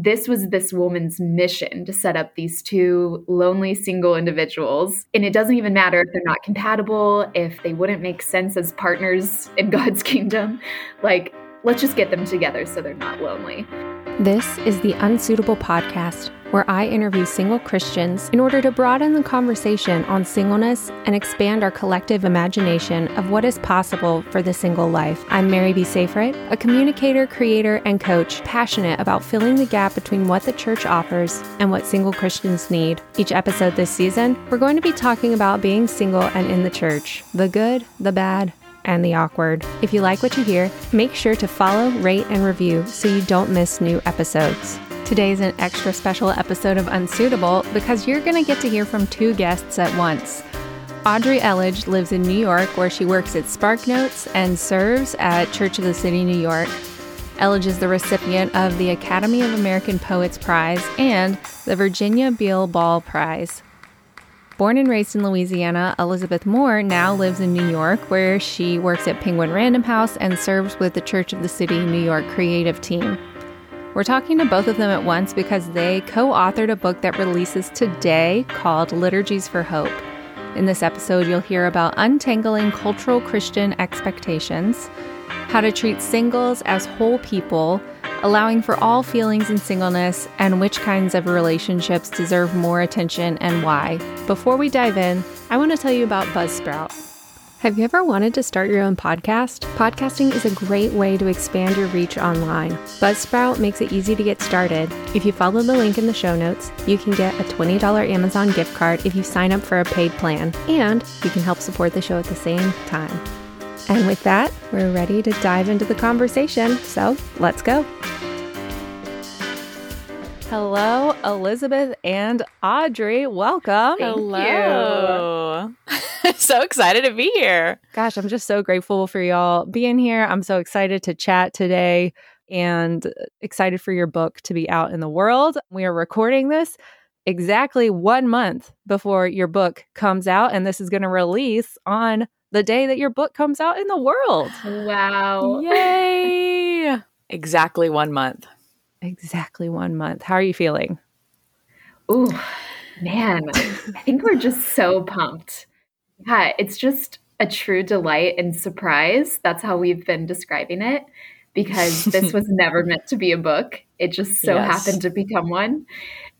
this was this woman's mission to set up these two lonely single individuals. And it doesn't even matter if they're not compatible, if they wouldn't make sense as partners in God's kingdom. Like, let's just get them together so they're not lonely. This is the Unsuitable Podcast, where I interview single Christians in order to broaden the conversation on singleness and expand our collective imagination of what is possible for the single life. I'm Mary B. Safrit, a communicator, creator, and coach passionate about filling the gap between what the church offers and what single Christians need. Each episode this season, we're going to be talking about being single and in the church the good, the bad, and the awkward. If you like what you hear, make sure to follow, rate, and review so you don't miss new episodes. Today's an extra special episode of Unsuitable because you're going to get to hear from two guests at once. Audrey Elledge lives in New York where she works at SparkNotes and serves at Church of the City, New York. Elledge is the recipient of the Academy of American Poets Prize and the Virginia Beale Ball Prize. Born and raised in Louisiana, Elizabeth Moore now lives in New York, where she works at Penguin Random House and serves with the Church of the City New York creative team. We're talking to both of them at once because they co authored a book that releases today called Liturgies for Hope. In this episode, you'll hear about untangling cultural Christian expectations, how to treat singles as whole people allowing for all feelings in singleness, and which kinds of relationships deserve more attention and why. Before we dive in, I want to tell you about Buzzsprout. Have you ever wanted to start your own podcast? Podcasting is a great way to expand your reach online. Buzzsprout makes it easy to get started. If you follow the link in the show notes, you can get a $20 Amazon gift card if you sign up for a paid plan, and you can help support the show at the same time. And with that, we're ready to dive into the conversation. So let's go. Hello, Elizabeth and Audrey. Welcome. Thank Hello. so excited to be here. Gosh, I'm just so grateful for y'all being here. I'm so excited to chat today and excited for your book to be out in the world. We are recording this exactly one month before your book comes out, and this is going to release on the day that your book comes out in the world. Wow. Yay. exactly one month. Exactly one month. How are you feeling? Ooh, man. I think we're just so pumped. Yeah, it's just a true delight and surprise. That's how we've been describing it because this was never meant to be a book. It just so Yes. happened to become one.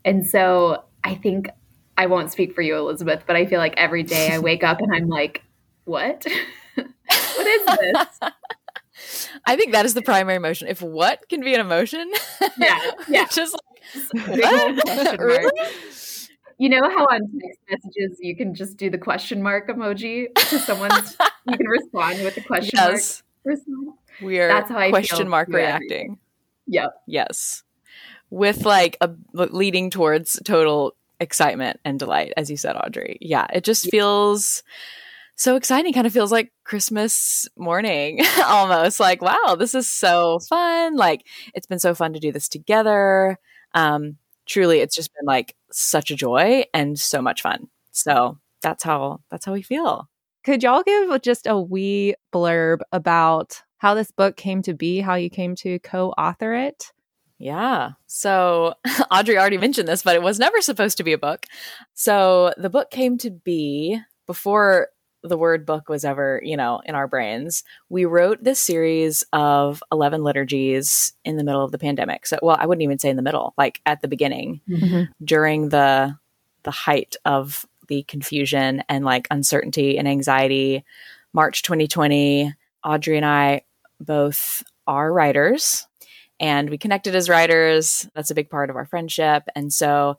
And so I think I won't speak for you, Elizabeth, but I feel like every day I wake up and I'm like, what? what is this? I think that is the primary emotion. If what can be an emotion, Yeah, yeah. just question mark. really? You know how on text messages you can just do the question mark emoji to someone's, you can respond with the question Yes, mark we are That's how I question mark through everything. reacting. Yep. Yes, with like a leading towards total excitement and delight, as you said, Audrey. Yeah, it just feels so exciting. Kind of feels like Christmas morning, almost. Like, wow, this is so fun. Like, it's been so fun to do this together. Um, truly, it's just been like such a joy and so much fun. So that's how that's how we feel. Could y'all give just a wee blurb about how this book came to be, how you came to co author it? Yeah. So Audrey already mentioned this, but it was never supposed to be a book. So the book came to be before the word book was ever, you know, in our brains. We wrote this series of 11 liturgies in the middle of the pandemic. So, well, I wouldn't even say in the middle, like at the beginning mm-hmm. during the the height of the confusion and like uncertainty and anxiety. March 2020, Audrey and I both are writers and we connected as writers. That's a big part of our friendship. And so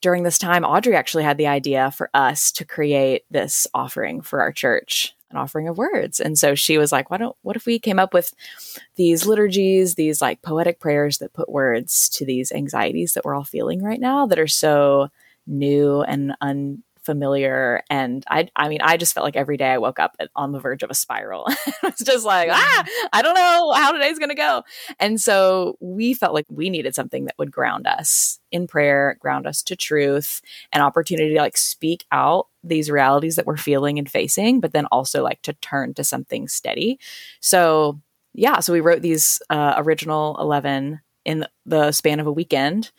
during this time, Audrey actually had the idea for us to create this offering for our church, an offering of words. And so she was like, why don't, what if we came up with these liturgies, these like poetic prayers that put words to these anxieties that we're all feeling right now that are so new and unfamiliar. And I, I mean, I just felt like every day I woke up on the verge of a spiral. it's just like, ah, I don't know how today's going to go. And so we felt like we needed something that would ground us in prayer, ground us to truth, an opportunity to like speak out these realities that we're feeling and facing, but then also like to turn to something steady. So, yeah, so we wrote these uh, original 11 in the span of a weekend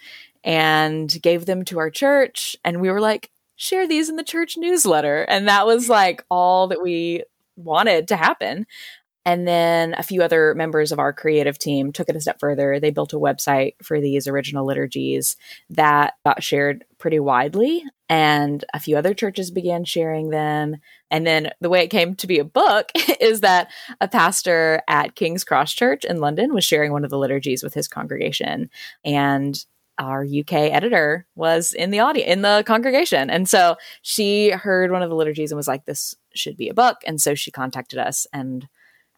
and gave them to our church. And we were like, share these in the church newsletter. And that was like all that we wanted to happen. And then a few other members of our creative team took it a step further. They built a website for these original liturgies that got shared pretty widely. And a few other churches began sharing them. And then the way it came to be a book is that a pastor at King's Cross Church in London was sharing one of the liturgies with his congregation. And our UK editor was in the audience in the congregation. And so she heard one of the liturgies and was like, this should be a book. And so she contacted us and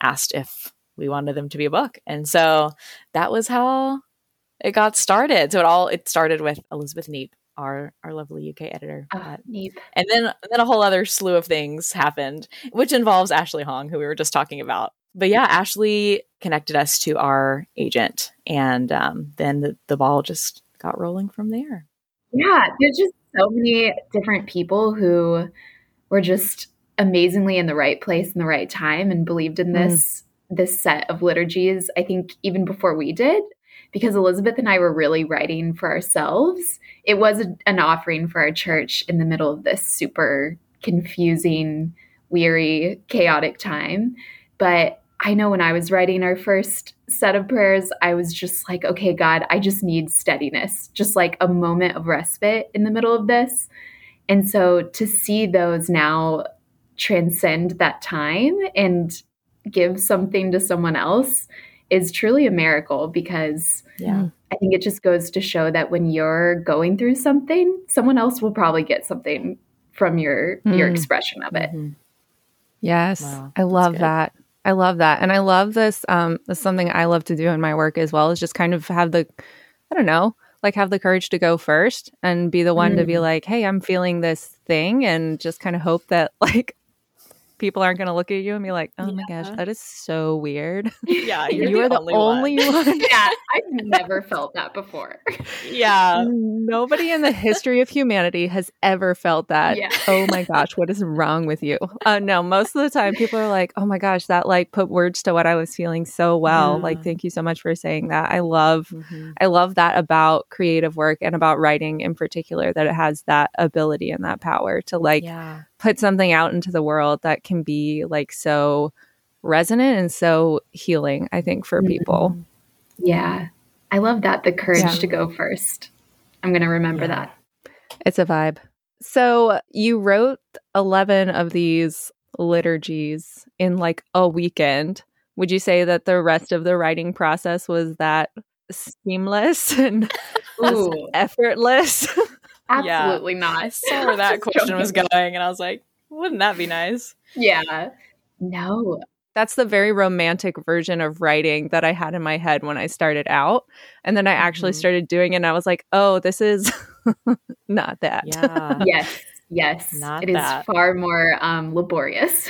asked if we wanted them to be a book. And so that was how it got started. So it all it started with Elizabeth Neep, our our lovely UK editor. Oh, Neep. And then then a whole other slew of things happened, which involves Ashley Hong, who we were just talking about. But yeah, Ashley connected us to our agent, and um, then the, the ball just got rolling from there. Yeah, there's just so many different people who were just amazingly in the right place in the right time and believed in this mm. this set of liturgies. I think even before we did, because Elizabeth and I were really writing for ourselves. It was a, an offering for our church in the middle of this super confusing, weary, chaotic time. But I know when I was writing our first set of prayers, I was just like, okay, God, I just need steadiness, just like a moment of respite in the middle of this. And so to see those now transcend that time and give something to someone else is truly a miracle because yeah. I think it just goes to show that when you're going through something, someone else will probably get something from your mm. your expression of it. Mm-hmm. Yes. Wow, I love that. I love that. And I love this. Um, this something I love to do in my work as well is just kind of have the, I don't know, like have the courage to go first and be the one mm. to be mm. like, hey, I'm feeling this thing and just kind of hope that like people aren't going to look at you and be like, "Oh yeah. my gosh, that is so weird." Yeah, you're you the are the only, only one. one. yeah, I've never felt that before. Yeah, nobody in the history of humanity has ever felt that. Yeah. Oh my gosh, what is wrong with you? Uh, no, most of the time people are like, "Oh my gosh, that like put words to what I was feeling so well." Yeah. Like, thank you so much for saying that. I love, mm-hmm. I love that about creative work and about writing in particular that it has that ability and that power to like. Yeah put something out into the world that can be like so resonant and so healing, I think, for people. Mm-hmm. Yeah. I love that. The courage yeah. to go first. I'm going to remember yeah. that. It's a vibe. So you wrote 11 of these liturgies in like a weekend. Would you say that the rest of the writing process was that seamless and effortless? Absolutely yeah. not. I saw where that question was going, and I was like, wouldn't that be nice? Yeah. No. That's the very romantic version of writing that I had in my head when I started out. And then I actually mm-hmm. started doing it, and I was like, oh, this is not that. Yeah. yes. Yes. Not it that. is far more um, laborious.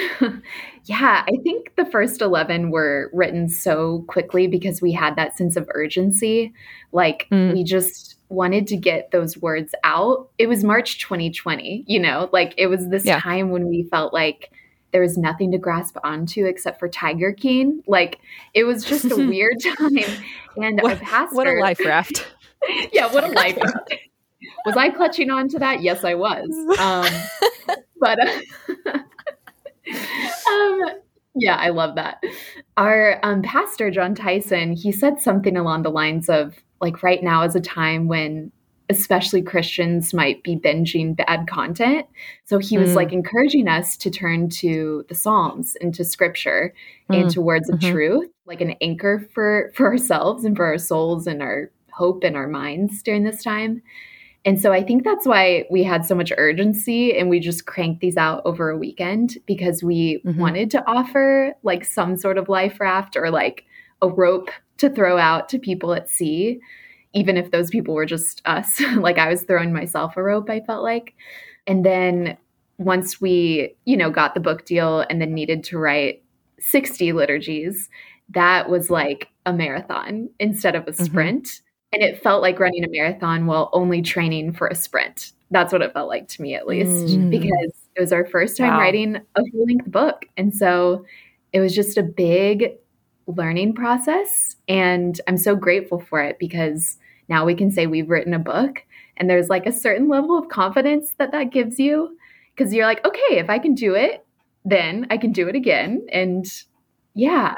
Yeah. I think the first 11 were written so quickly because we had that sense of urgency. Like, mm. we just, wanted to get those words out. It was March 2020, you know, like it was this yeah. time when we felt like there was nothing to grasp onto except for Tiger King. Like it was just a weird time. And what, pastor, what a life raft. yeah, what a life raft. Was I clutching on to that? Yes, I was. Um, but uh, um, yeah, I love that. Our um, pastor, Jon Tyson, he said something along the lines of like right now is a time when especially Christians might be binging bad content. So he was mm. like encouraging us to turn to the Psalms and to scripture mm. and to words of mm-hmm. truth, like an anchor for for ourselves and for our souls and our hope and our minds during this time. And so I think that's why we had so much urgency and we just cranked these out over a weekend because we mm-hmm. wanted to offer like some sort of life raft or like a rope to throw out to people at sea, even if those people were just us. like I was throwing myself a rope, I felt like. And then once we, you know, got the book deal and then needed to write 60 liturgies, that was like a marathon instead of a mm-hmm. sprint. Mm-hmm. And it felt like running a marathon while only training for a sprint. That's what it felt like to me, at least, mm. because it was our first time wow. writing a full length book. And so it was just a big learning process. And I'm so grateful for it because now we can say we've written a book and there's like a certain level of confidence that that gives you because you're like, okay, if I can do it, then I can do it again. And yeah.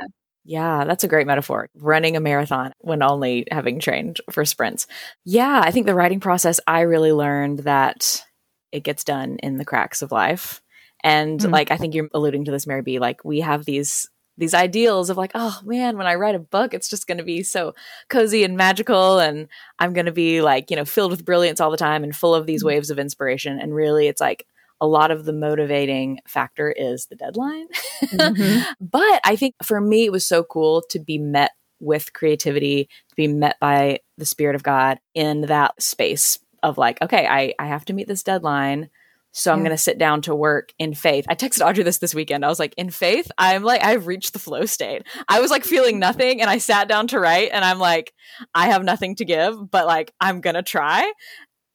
Yeah, that's a great metaphor. Running a marathon when only having trained for sprints. Yeah, I think the writing process, I really learned that it gets done in the cracks of life. And mm-hmm. like I think you're alluding to this, Mary B. Like we have these these ideals of like, oh man, when I write a book, it's just going to be so cozy and magical, and I'm going to be like, you know, filled with brilliance all the time and full of these mm-hmm. waves of inspiration. And really, it's like a lot of the motivating factor is the deadline. Mm-hmm. but I think for me, it was so cool to be met with creativity, to be met by the Spirit of God in that space of like, okay, I, I have to meet this deadline. So I'm going to sit down to work in faith. I texted Audrey this this weekend. I was like, in faith, I'm like, I've reached the flow state. I was like feeling nothing and I sat down to write and I'm like, I have nothing to give, but like, I'm going to try.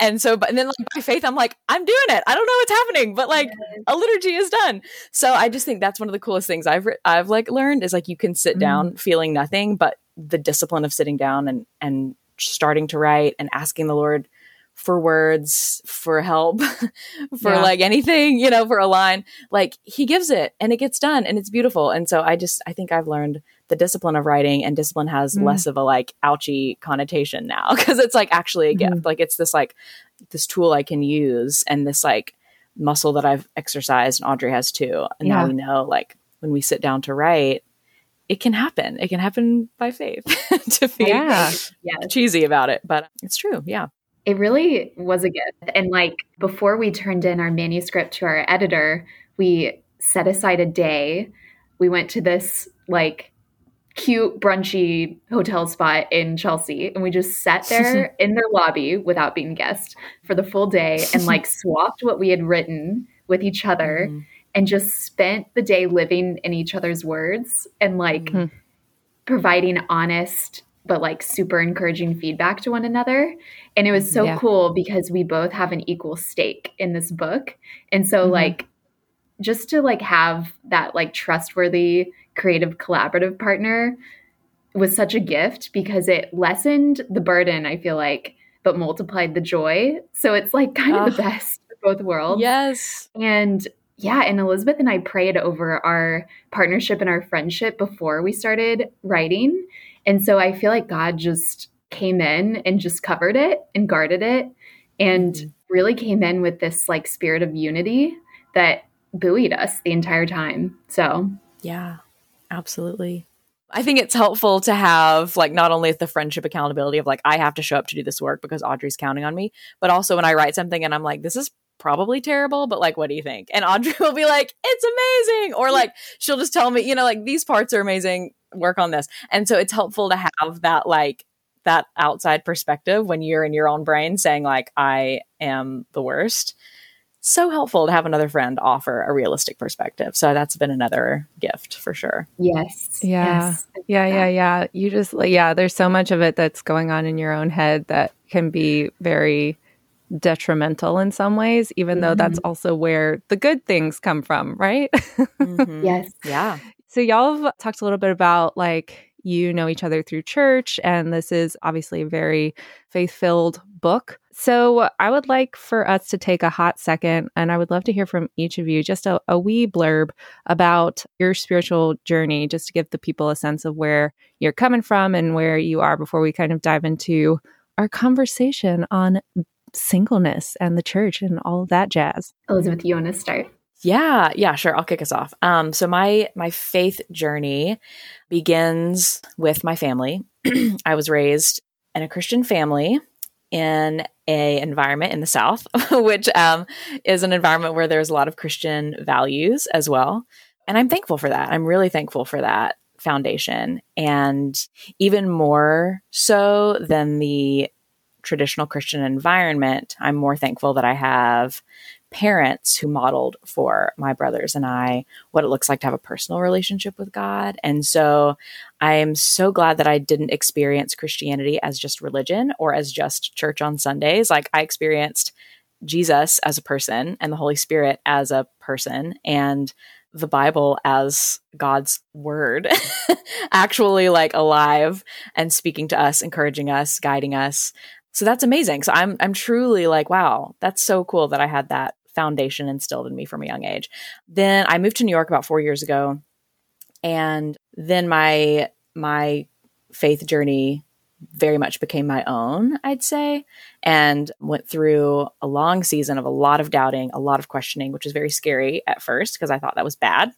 And so, but and then like by faith, I'm like, I'm doing it. I don't know what's happening, but like a liturgy is done. So I just think that's one of the coolest things I've I've like learned is like you can sit mm down feeling nothing, but the discipline of sitting down and and starting to write and asking the Lord for words, for help, for yeah. like anything, you know, for a line, like he gives it and it gets done and it's beautiful. And so I just I think I've learned the discipline of writing and discipline has mm. less of a like ouchy connotation now because it's like actually a gift. Mm. Like it's this like this tool I can use and this like muscle that I've exercised and Audrey has too. And yeah. now we know like when we sit down to write, it can happen. It can happen by faith to be yeah. yeah. cheesy about it, but it's true. Yeah. It really was a gift. And like before we turned in our manuscript to our editor, we set aside a day. We went to this like cute brunchy hotel spot in Chelsea and we just sat there in their lobby without being guests for the full day and like swapped what we had written with each other mm-hmm. and just spent the day living in each other's words and like mm-hmm. providing honest but like super encouraging feedback to one another and it was so yeah. cool because we both have an equal stake in this book and so mm-hmm. like just to like have that like trustworthy creative collaborative partner was such a gift because it lessened the burden, I feel like, but multiplied the joy. So it's like kind of the best of both worlds. Yes. And yeah, and Elizabeth and I prayed over our partnership and our friendship before we started writing. And so I feel like God just came in and just covered it and guarded it and mm-hmm. really came in with this like spirit of unity that buoyed us the entire time. So, yeah. Absolutely. I think it's helpful to have like not only the friendship accountability of like I have to show up to do this work because Audrey's counting on me, but also when I write something and I'm like this is probably terrible, but like what do you think? And Audrey will be like it's amazing or like she'll just tell me, you know, like these parts are amazing, work on this. And so it's helpful to have that like that outside perspective when you're in your own brain saying like I am the worst so helpful to have another friend offer a realistic perspective. So that's been another gift for sure. Yes. Yeah. Yes. Yeah. Yeah. Yeah. You just, yeah, there's so much of it that's going on in your own head that can be very detrimental in some ways, even mm-hmm. though that's mm-hmm. also where the good things come from, right? mm-hmm. Yes. Yeah. So y'all have talked a little bit about like you know each other through church, and this is obviously a very faith filled book. So I would like for us to take a hot second, and I would love to hear from each of you just a, a wee blurb about your spiritual journey, just to give the people a sense of where you're coming from and where you are before we kind of dive into our conversation on singleness and the church and all that jazz. Elizabeth, you want to start? Yeah, yeah, sure. I'll kick us off. Um, so my my faith journey begins with my family. I was raised in a Christian family in a environment in the South, which um, is an environment where there's a lot of Christian values as well, and I'm thankful for that. I'm really thankful for that foundation, and even more so than the traditional Christian environment, I'm more thankful that I have parents who modeled for my brothers and I what it looks like to have a personal relationship with God. And so I am so glad that I didn't experience Christianity as just religion or as just church on Sundays. Like I experienced Jesus as a person and the Holy Spirit as a person and the Bible as God's word, actually like alive and speaking to us, encouraging us, guiding us. So that's amazing. So I'm I'm truly like, wow, that's so cool that I had that foundation instilled in me from a young age. Then I moved to New York about 4 years ago and then my my faith journey very much became my own, I'd say, and went through a long season of a lot of doubting, a lot of questioning, which was very scary at first because I thought that was bad.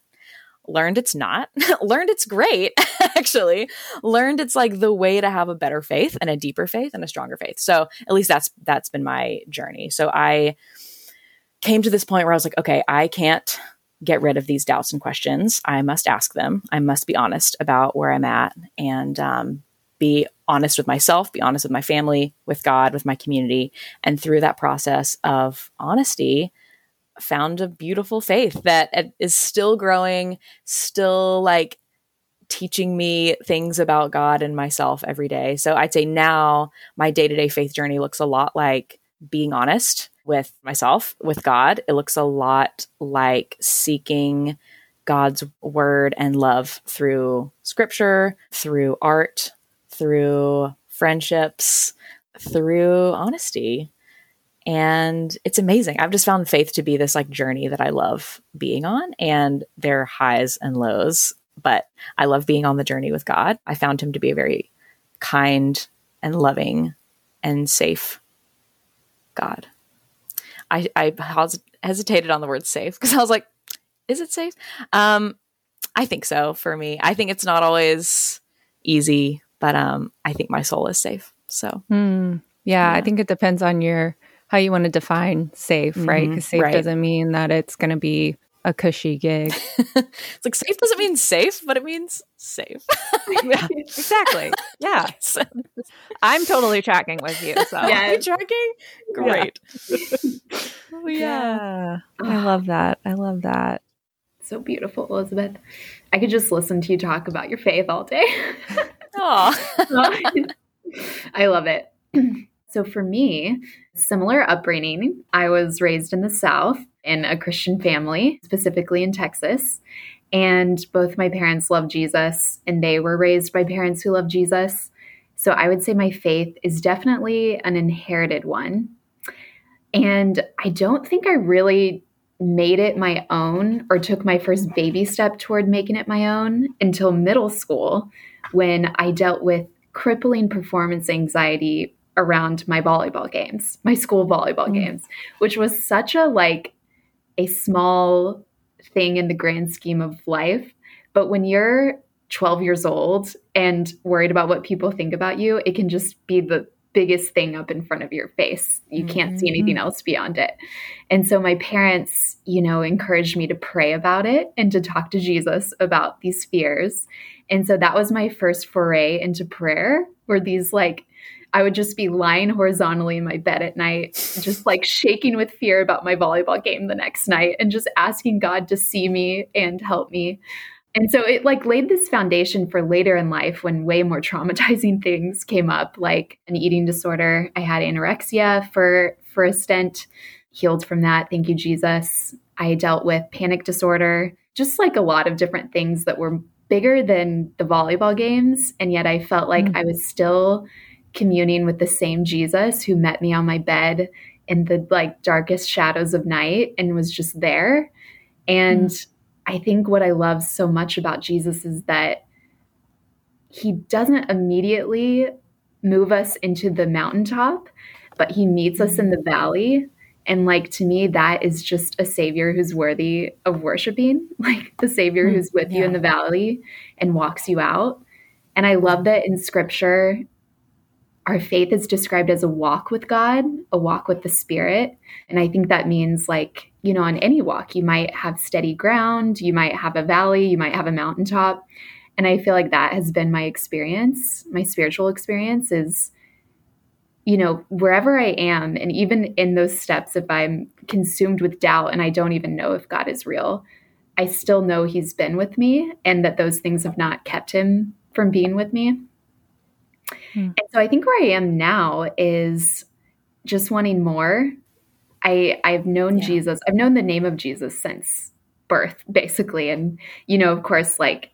Learned it's not. Learned it's great, actually. Learned it's like the way to have a better faith and a deeper faith and a stronger faith. So at least that's that's been my journey. So I came to this point where I was like, okay, I can't get rid of these doubts and questions. I must ask them. I must be honest about where I'm at and um, be honest with myself, be honest with my family, with God, with my community. And through that process of honesty, found a beautiful faith that is still growing, still like teaching me things about God and myself every day. So I'd say now my day to day faith journey looks a lot like being honest with myself, with God. It looks a lot like seeking God's word and love through scripture, through art, through friendships, through honesty. And it's amazing. I've just found faith to be this like journey that I love being on, and there are highs and lows, but I love being on the journey with God. I found him to be a very kind and loving and safe God. I, I hesitated on the word safe because I was like, is it safe? Um, I think so for me. I think it's not always easy but um, I think my soul is safe. So, mm, yeah, yeah, I think it depends on your how you want to define safe, mm-hmm, right? Because safe right. doesn't mean that it's going to be a cushy gig. it's like safe doesn't mean safe, but it means safe. yeah, exactly. Yeah. I'm totally tracking with you. So yeah, you tracking? Great. Oh, yeah. oh, yeah. I love that. I love that. So beautiful, Elizabeth. I could just listen to you talk about your faith all day. I love it. So for me, similar upbringing. I was raised in the South in a Christian family, specifically in Texas. And both my parents love Jesus, and they were raised by parents who love Jesus. So I would say my faith is definitely an inherited one. And I don't think I really made it my own or took my first baby step toward making it my own until middle school when I dealt with crippling performance anxiety around my volleyball games, my school volleyball mm. games, which was such a like a small thing in the grand scheme of life. But when you're 12 years old and worried about what people think about you, it can just be the biggest thing up in front of your face. You mm-hmm. can't see anything mm-hmm. else beyond it. And so my parents, you know, encouraged me to pray about it and to talk to Jesus about these fears. And so that was my first foray into prayer, where these like I would just be lying horizontally in my bed at night, just like shaking with fear about my volleyball game the next night and just asking God to see me and help me. And so it like laid this foundation for later in life when way more traumatizing things came up, like an eating disorder. I had anorexia for for a stint, healed from that. Thank you, Jesus. I dealt with panic disorder, just like a lot of different things that were bigger than the volleyball games. And yet I felt like mm. I was still communing with the same Jesus who met me on my bed in the like darkest shadows of night and was just there. And mm I think what I love so much about Jesus is that he doesn't immediately move us into the mountaintop, but he meets us in the valley. And like to me, that is just a savior who's worthy of worshiping, like the savior mm, who's with yeah. you in the valley and walks you out. And I love that in scripture, our faith is described as a walk with God, a walk with the Spirit. And I think that means, like, you know, on any walk, you might have steady ground, you might have a valley, you might have a mountaintop. And I feel like that has been my experience, my spiritual experience is, you know, wherever I am, and even in those steps, if I'm consumed with doubt and I don't even know if God is real, I still know He's been with me and that those things have not kept Him from being with me. Hmm. And so I think where I am now is just wanting more. I I've known yeah. Jesus. I've known the name of Jesus since birth, basically. And, you know, of course, like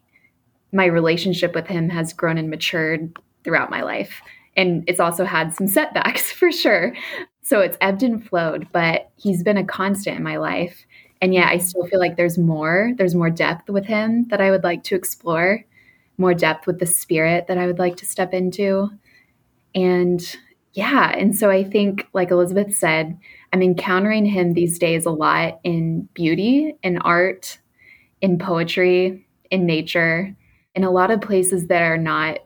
my relationship with him has grown and matured throughout my life. And it's also had some setbacks for sure. So it's ebbed and flowed, but he's been a constant in my life. And yet I still feel like there's more, there's more depth with him that I would like to explore, more depth with the spirit that I would like to step into. And yeah, and so I think, like Elizabeth said, I'm encountering him these days a lot in beauty, in art, in poetry, in nature, in a lot of places that are not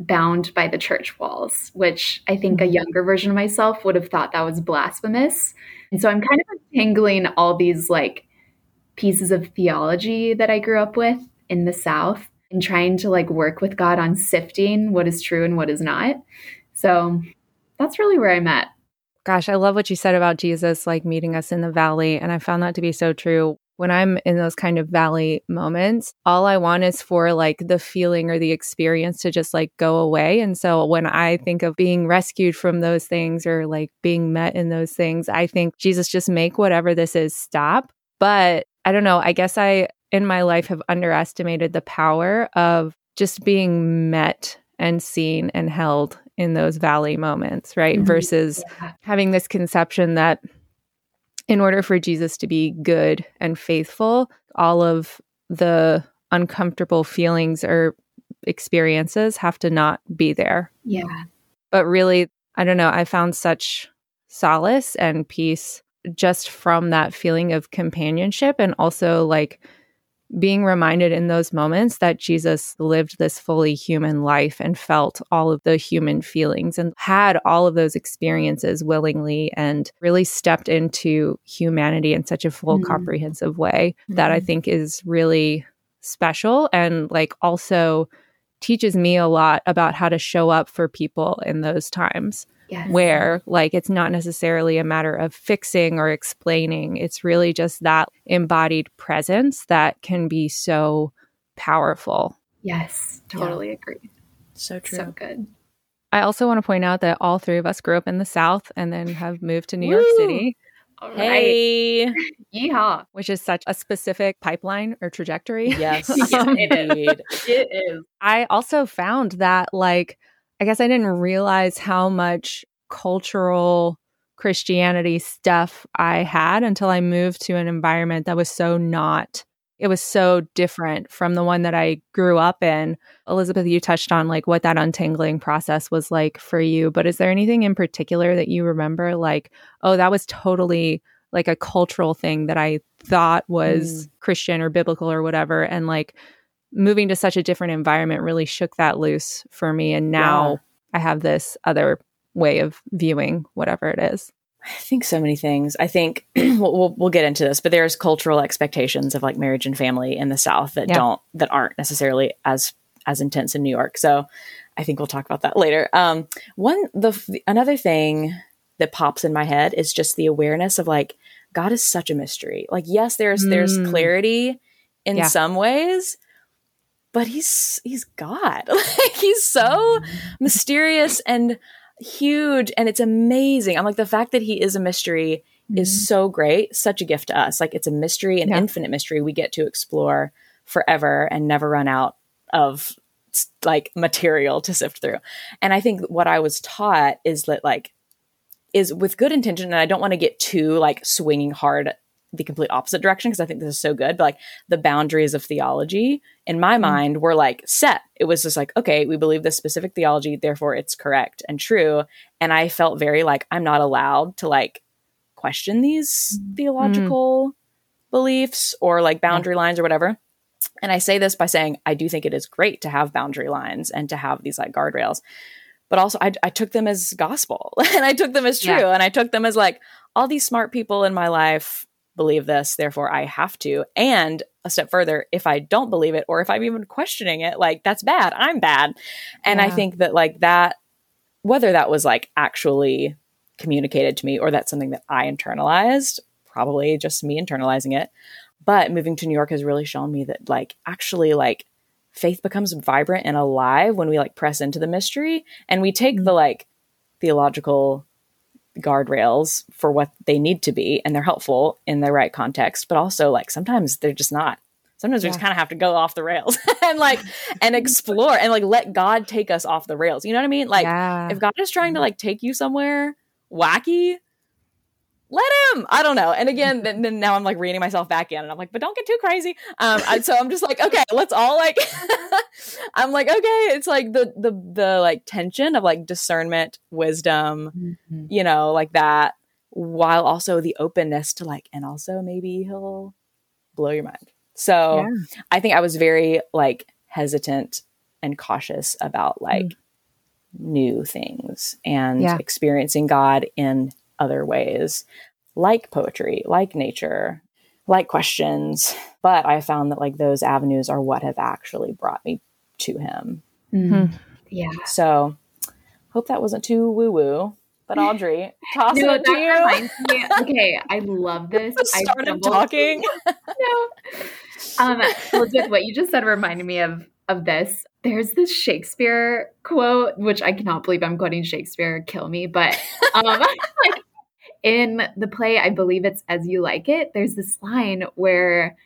bound by the church walls, which I think a mm-hmm. younger version of myself would have thought that was blasphemous. And so I'm kind of entangling all these like pieces of theology that I grew up with in the South and trying to like work with God on sifting what is true and what is not. So that's really where I'm at. Gosh, I love what you said about Jesus like meeting us in the valley. And I found that to be so true. When I'm in those kind of valley moments, all I want is for like the feeling or the experience to just like go away. And so when I think of being rescued from those things or like being met in those things, I think Jesus just make whatever this is stop. But I don't know. I guess I in my life have underestimated the power of just being met and seen and held in those valley moments, right? Mm-hmm. Versus yeah. having this conception that in order for Jesus to be good and faithful, all of the uncomfortable feelings or experiences have to not be there. Yeah. But really, I don't know, I found such solace and peace just from that feeling of companionship and also like being reminded in those moments that Jesus lived this fully human life and felt all of the human feelings and had all of those experiences willingly and really stepped into humanity in such a full, mm-hmm. comprehensive way mm-hmm. that I mm-hmm. think is really special and like also teaches me a lot about how to show up for people in those times yes. where like it's not necessarily a matter of fixing or explaining. It's really just that embodied presence that can be so powerful. Yes, totally yeah. agree. So true. So good. I also want to point out that all three of us grew up in the South and then have moved to New Woo! York City. All hey, right. yeehaw! Which is such a specific pipeline or trajectory. Yes, um, indeed. it is. I also found that like I guess I didn't realize how much cultural Christianity stuff I had until I moved to an environment that was so not it was so different from the one that I grew up in. Elizabeth, you touched on like what that untangling process was like for you, but is there anything in particular that you remember like, oh, that was totally like a cultural thing that I thought was mm. Christian or biblical or whatever and like moving to such a different environment really shook that loose for me. And now yeah. I have this other way of viewing whatever it is. I think so many things. I think we'll, we'll, we'll, get into this, but there's cultural expectations of like marriage and family in the South that yeah. don't that aren't necessarily as as intense in New York. So I think we'll talk about that later. Um, one the another thing that pops in my head is just the awareness of like God is such a mystery. Like yes, there's mm. there's clarity in yeah. some ways, but he's he's God. like he's so mysterious and huge and it's amazing. I'm like the fact that he is a mystery mm-hmm. is so great, such a gift to us. Like it's a mystery, an yeah. infinite mystery we get to explore forever and never run out of like material to sift through. And I think what I was taught is that like is with good intention and I don't want to get too like swinging hard the complete opposite direction because I think this is so good. But like the boundaries of theology in my mm-hmm. mind were like set. It was just like, okay, we believe this specific theology, therefore it's correct and true. And I felt very like I'm not allowed to like question these mm-hmm. theological mm-hmm. beliefs or like boundary yeah. lines or whatever. And I say this by saying I do think it is great to have boundary lines and to have these like guardrails. But also, I, I took them as gospel and I took them as true. Yeah. And I took them as like all these smart people in my life believe this, therefore I have to. And a step further, if I don't believe it or if I'm even questioning it, like that's bad. I'm bad. And yeah. I think that like that, whether that was like actually communicated to me or that's something that I internalized, probably just me internalizing it. But moving to New York has really shown me that like actually like faith becomes vibrant and alive when we like press into the mystery and we take mm-hmm. the like theological guardrails for what they need to be and they're helpful in the right context but also like sometimes they're just not sometimes yeah. we just kind of have to go off the rails and like and explore and like let god take us off the rails you know what i mean like yeah. if god is trying to mm-hmm. like take you somewhere wacky let him i don't know and again then, then, now i'm like reading myself back in and i'm like but don't get too crazy um so i'm just like okay let's all like i'm like okay it's like the the the like tension of like discernment wisdom mm-hmm. you know like that while also the openness to like and also maybe he'll blow your mind so yeah. i think i was very like hesitant and cautious about like mm. new things and yeah. experiencing god in other ways, like poetry, like nature, like questions. But I found that like those avenues are what have actually brought me to him. Mm-hmm. Yeah. So hope that wasn't too woo woo. But Audrey, toss no, it to you. Me, okay, I love this. I started talking. no. Um, Elizabeth, what you just said reminded me of of this. There's this Shakespeare quote, which I cannot believe I'm quoting Shakespeare, kill me, but um, like in the play, I believe it's As You Like It, there's this line where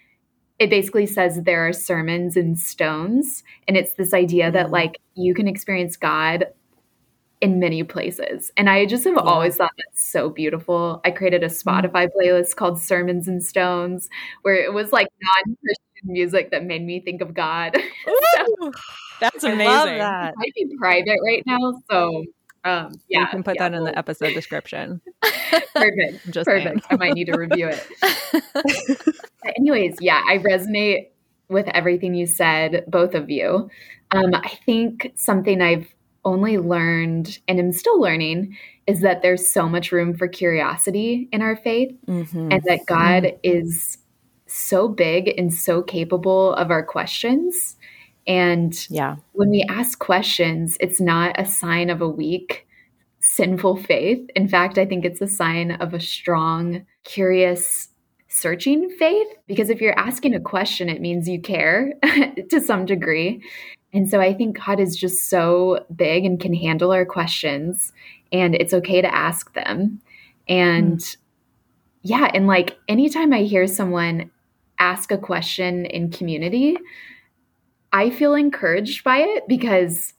it basically says there are sermons in stones. And it's this idea that mm. like you can experience God in many places. And I just have yeah. always thought that's so beautiful. I created a mm. Spotify playlist called Sermons and Stones, where it was like non Christian music that made me think of God. so, that's amazing. I love that. It might be private right now. So um, yeah, you can put yeah, that in the episode description. Perfect. Just perfect. I might need to review it. anyways, yeah, I resonate with everything you said, both of you. Um, I think something I've only learned and am still learning is that there's so much room for curiosity in our faith, mm-hmm. and that God mm-hmm. is so big and so capable of our questions and yeah. when we ask questions, it's not a sign of a weak, sinful faith. In fact, I think it's a sign of a strong, curious, searching faith. Because if you're asking a question, it means you care to some degree. And so I think God is just so big and can handle our questions, and it's okay to ask them. And mm. yeah, and like anytime I hear someone ask a question in community, I feel encouraged by it because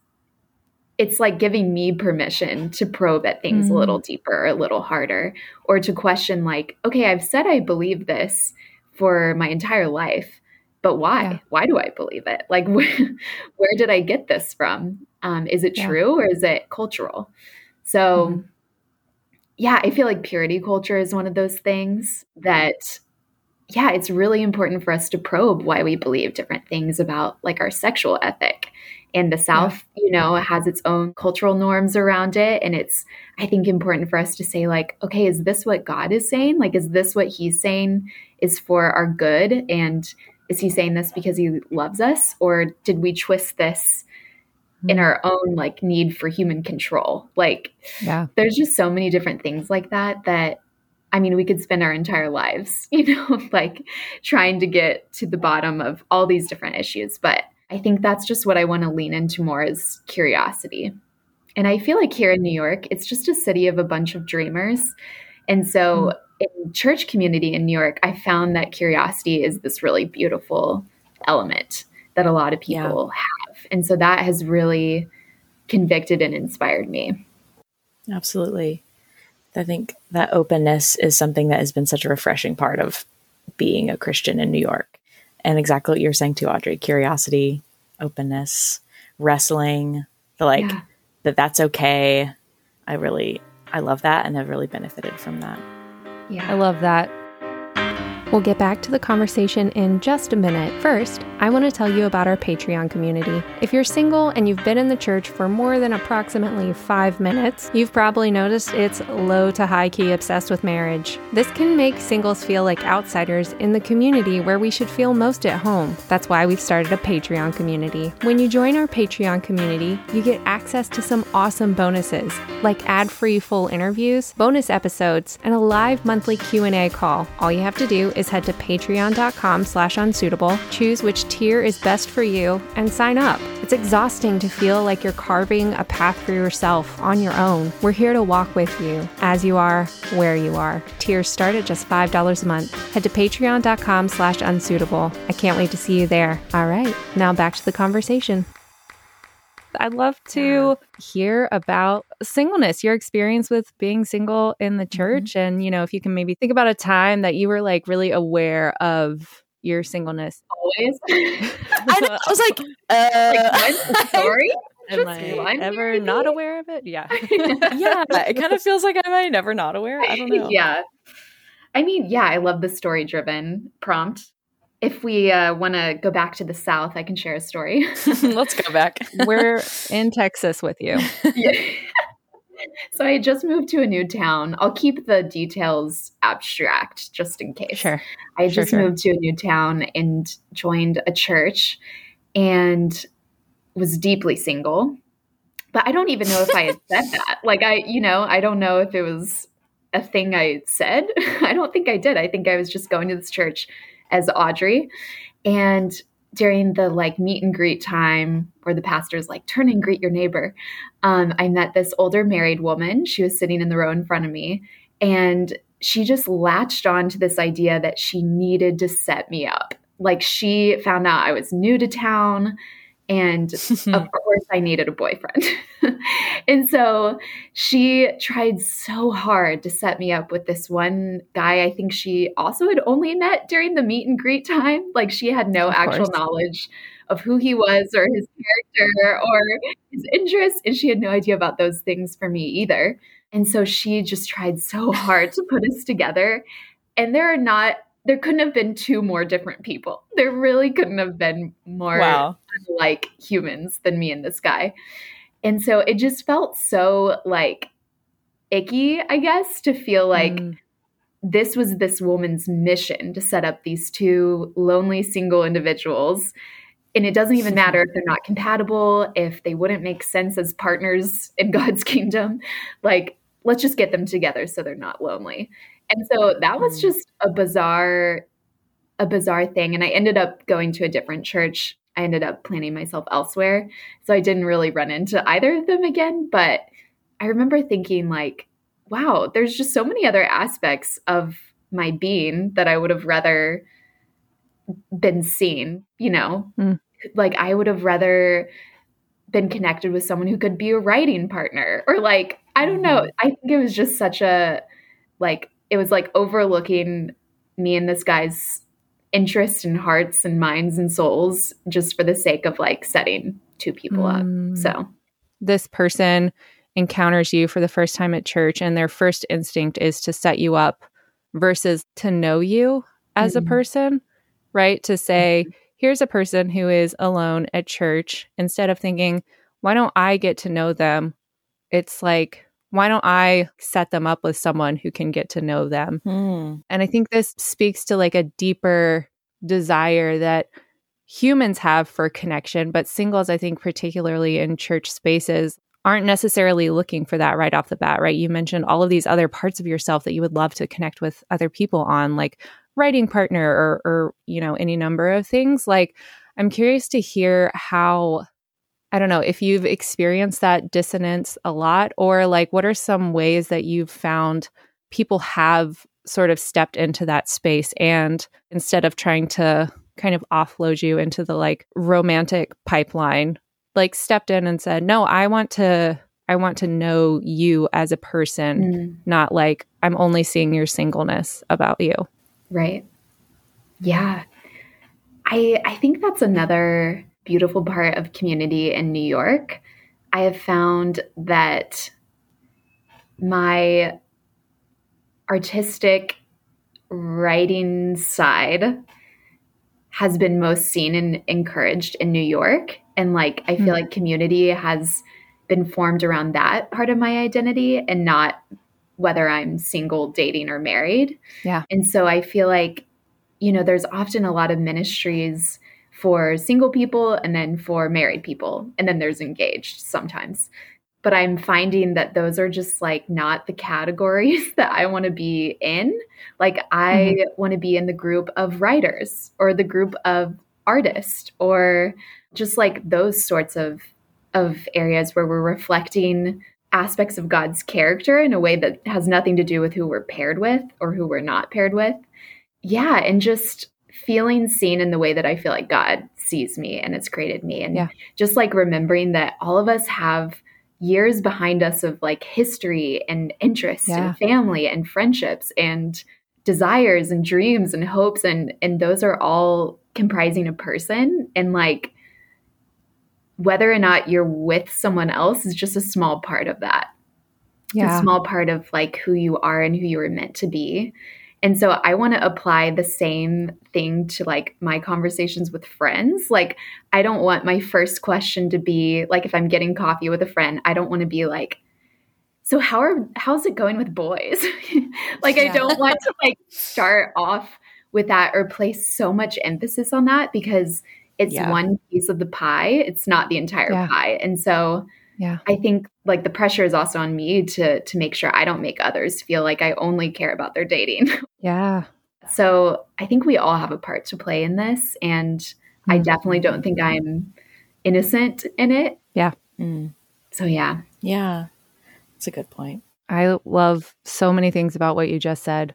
it's like giving me permission to probe at things mm-hmm. a little mm. deeper, a little harder, or to question, like, okay, I've said I believe this for my entire life, but why? Yeah. Why do I believe it? Like, where, where did I get this from? Um, is it yeah. true or is it cultural? So, mm-hmm. yeah, I feel like purity culture is one of those things that yeah, it's really important for us to probe why we believe different things about like our sexual ethic. And the South, yeah. you know, has its own cultural norms around it. And it's, I think, important for us to say, like, okay, is this what God is saying? Like, is this what He's saying is for our good? And is He saying this because He loves us? Or did we twist this in hmm. our own like need for human control? Like, yeah, there's just so many different things like that that I mean, we could spend our entire lives, you know, like trying to get to the bottom of all these different issues. But I think that's just what I want to lean into more is curiosity. And I feel like here in New York, it's just a city of a bunch of dreamers. And so mm. in church community in New York, I found that curiosity is this really beautiful element that a lot of people yeah. have. And so that has really convicted and inspired me. Absolutely. I think that openness is something that has been such a refreshing part of being a Christian in New York. And exactly what you're saying too, Audrey curiosity, openness, wrestling, the like yeah. that that's okay. I really, I love that and have really benefited from that. Yeah. I love that. We'll get back to the conversation in just a minute. First, I want to tell you about our Patreon community. If you're single and you've been in the church for more than approximately five minutes, you've probably noticed it's low to high key obsessed with marriage. This can make singles feel like outsiders in the community where we should feel most at home. That's why we've started a Patreon community. When you join our Patreon community, you get access to some awesome bonuses, like ad-free full interviews, bonus episodes, and a live monthly Q&A call. All you have to do is head to patreon.com slash unsuitable, choose which tier is best for you, and sign up. It's exhausting to feel like you're carving a path for yourself on your own. We're here to walk with you as you are, where you are. Tiers start at just $5 a month. Head to patreon.com slash unsuitable. I can't wait to see you there. All right, now back to the conversation. I'd love to hear about singleness, your experience with being single in the Mm-hmm. church. And, you know, if you can maybe think about a time that you were like really aware of your singleness. Always. I, was like, uh, like, story? Am I ever maybe? not aware of it? Yeah. yeah, it kind of feels like am I never not aware? I don't know. yeah. I mean, yeah, I love the story driven prompt. If we uh, want to go back to the South, I can share a story. Let's go back. We're in Texas with you. Yeah. so I just moved to a new town. I'll keep the details abstract just in case. Sure. I Sure, just sure. moved to a new town and joined a church and was deeply single. But I don't even know if I had said that. Like I, you know, I don't know if it was a thing I said. I don't think I did. I think I was just going to this church as Audrey. And during the like meet and greet time where the pastor's like turn and greet your neighbor, um, I met this older married woman. She was sitting in the row in front of me. And she just latched on to this idea that she needed to set me up. Like she found out I was new to town and of course I needed a boyfriend. and so she tried so hard to set me up with this one guy. I think she also had only met during the meet and greet time. Like she had no Of actual course. knowledge of who he was or his character or his interests. And she had no idea about those things for me either. And so she just tried so hard to put us together. And there are not, there couldn't have been two more different people. There really couldn't have been more Wow. Like humans than me and this guy. And so it just felt so like icky, I guess, to feel like Mm. this was this woman's mission to set up these two lonely single individuals. And it doesn't even matter if they're not compatible, if they wouldn't make sense as partners in God's kingdom. Like, let's just get them together so they're not lonely. And so that was Mm. just a bizarre, a bizarre thing. And I ended up going to a different church. I ended up planning myself elsewhere. So I didn't really run into either of them again. But I remember thinking, like, wow, there's just so many other aspects of my being that I would have rather been seen, you know? Mm. Like, I would have rather been connected with someone who could be a writing partner or like, I don't know. I think it was just such a, like, it was like overlooking me and this guy's interests and hearts and minds and souls just for the sake of like setting two people Mm. up. So, This person encounters you for the first time at church, and their first instinct is to set you up versus to know you as a Mhm. person, right? To say, here's a person who is alone at church, instead of thinking, why don't I get to know them? It's like, why don't I set them up with someone who can get to know them? Hmm. And I think this speaks to like a deeper desire that humans have for connection, but singles, I think, particularly in church spaces, aren't necessarily looking for that right off the bat, right? You mentioned all of these other parts of yourself that you would love to connect with other people on, like writing partner or, or you know, any number of things. Like, I'm curious to hear how. I don't know if you've experienced that dissonance a lot, or like what are some ways that you've found people have sort of stepped into that space and instead of trying to kind of offload you into the like romantic pipeline like stepped in and said no i want to i want to know you as a person mm, not like i'm only seeing your singleness about you right. Yeah. I I think that's another beautiful part of community in New York. I have found that my artistic writing side has been most seen and encouraged in New York. And like, I feel Hmm. like community has been formed around that part of my identity and not whether I'm single, dating, or married. Yeah. And so I feel like, you know, there's often a lot of ministries for single people and then for married people. And then there's engaged sometimes. but I'm finding that those are just like not the categories that I want to be in. Like, I mm-hmm. want to be in the group of writers or the group of artists or just like those sorts of of areas where we're reflecting aspects of God's character in a way that has nothing to do with who we're paired with or who we're not paired with. Yeah, and just feeling seen in the way that I feel like God sees me and has created me. And yeah. just like remembering that all of us have years behind us of like history and interest yeah. and family and friendships and desires and dreams and hopes and and those are all comprising a person and like whether or not you're with someone else is just a small part of that. Yeah. A small part of like who you are and who you were meant to be. And so I want to apply the same thing to like my conversations with friends. Like I don't want my first question to be like if I'm getting coffee with a friend, I don't want to be like so how are how's it going with boys? like yeah. I don't want to like start off with that or place so much emphasis on that because it's yeah. one piece of the pie. It's not the entire yeah. pie. And so yeah. I think like the pressure is also on me to to make sure I don't make others feel like I only care about their dating. Yeah. so I think we all have a part to play in this and mm-hmm. I definitely don't think I'm innocent in it. Yeah. Mm. So yeah. Yeah. It's a good point. I love so many things about what you just said.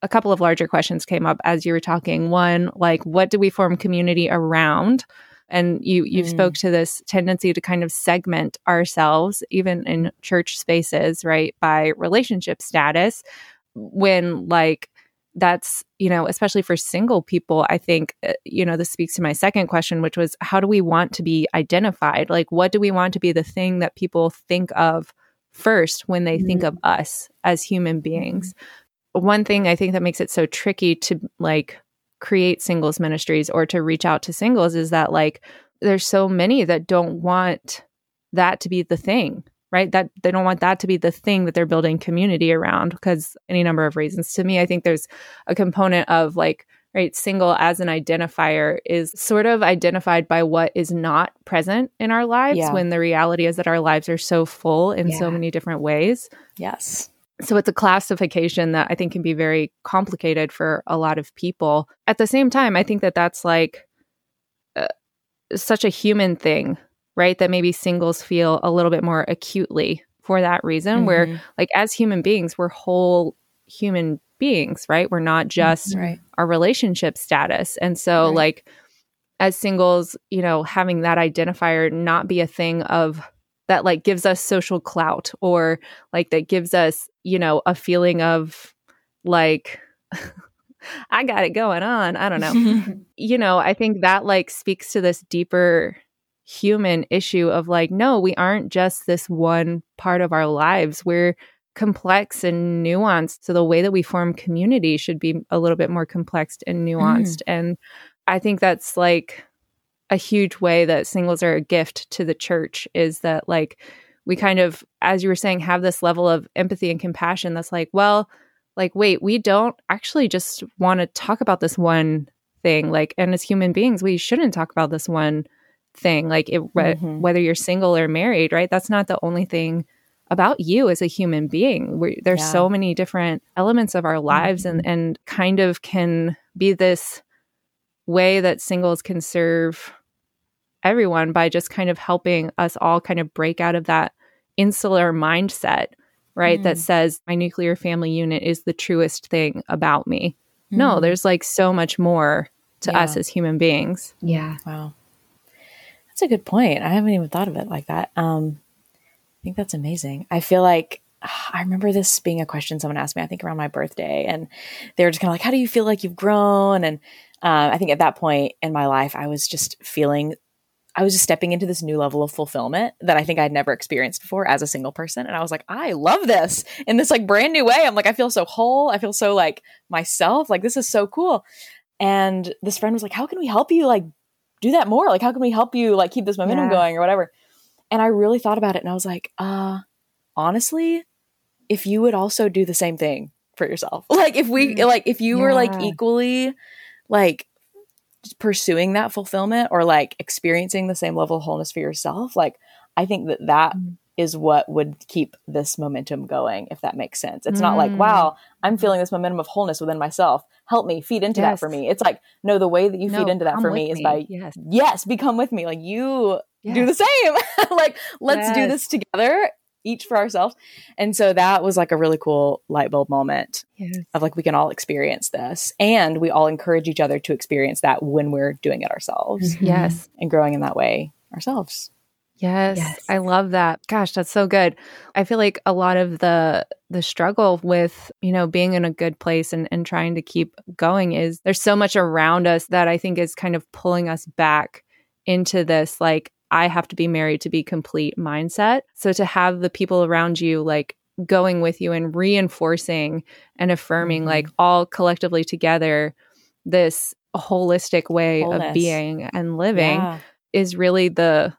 A couple of larger questions came up as you were talking. One, like what do we form community around? And you you mm. spoke to this tendency to kind of segment ourselves even in church spaces right by relationship status. When like that's you know especially for single people i think uh, you know this speaks to my second question which was how do we want to be identified? Like what do we want to be the thing that people think of first when they mm think of us as human beings? Mm. One thing i think that makes it so tricky to like create singles ministries or to reach out to singles is that like there's so many that don't want that to be the thing right that they don't want that to be the thing that they're building community around because any number of reasons to me i think there's a component of like right single as an identifier is sort of identified by what is not present in our lives yeah. when the reality is that our lives are so full in yeah. so many different ways yes so it's a classification that I think can be very complicated for a lot of people. At the same time, I think that that's like uh, such a human thing, right? That maybe singles feel a little bit more acutely for that reason, mm-hmm. where like as human beings, we're whole human beings, right? We're not just mm-hmm. right. our relationship status. And so, right. like, as singles, you know, having that identifier not be a thing of that like gives us social clout or like that gives us, you know, a feeling of like I got it going on. I don't know. you know, I think that like speaks to this deeper human issue of like, no, we aren't just this one part of our lives. We're complex and nuanced. So the way that we form community should be a little bit more complex and nuanced. Mm. And I think that's like a huge way that singles are a gift to the church is that like we kind of as you were saying have this level of empathy and compassion that's like well like wait we don't actually just want to talk about this one thing like and as human beings we shouldn't talk about this one thing like it, mm-hmm. whether you're single or married right that's not the only thing about you as a human being We're, there's yeah. so many different elements of our lives mm-hmm. and and kind of can be this way that singles can serve everyone by just kind of helping us all kind of break out of that insular mindset, right? Mm. That says my nuclear family unit is the truest thing about me. Mm. No, there's like so much more to yeah. us as human beings. Yeah. Wow. That's a good point. I haven't even thought of it like that. Um, I think that's amazing. I feel like I remember this being a question someone asked me, I think around my birthday, and they were just kind of like, How do you feel like you've grown? And uh, I think at that point in my life, I was just feeling I was just stepping into this new level of fulfillment that I think I'd never experienced before as a single person. And I was like, I love this in this like brand new way. I'm like, I feel so whole. I feel so like myself. Like, this is so cool. And this friend was like, How can we help you like do that more? Like, how can we help you like keep this momentum yeah. going or whatever? And I really thought about it and I was like, uh, honestly, if you would also do the same thing for yourself, like if we, mm. like, if you yeah. were like equally like pursuing that fulfillment or like experiencing the same level of wholeness for yourself like i think that that mm. is what would keep this momentum going, if that makes sense. It's mm. not like, wow, I'm feeling this momentum of wholeness within myself. Help me feed into yes. that for me. It's like, no, the way that you no, feed into that for me, me, is by, yes. yes, become with me. Like you yes. do the same. like, let's do this together, each for ourselves. And so that was like a really cool light bulb moment of like, we can all experience this. And we all encourage each other to experience that when we're doing it ourselves. Mm-hmm. Yes. And growing in that way ourselves. Yes, yes, I love that. Gosh, that's so good. I feel like a lot of the the struggle with, you know, being in a good place and, and trying to keep going is there's so much around us that I think is kind of pulling us back into this like I have to be married to be complete mindset. So to have the people around you like going with you and reinforcing and affirming mm-hmm. like all collectively together this holistic way Wholeness. of being and living yeah. is really the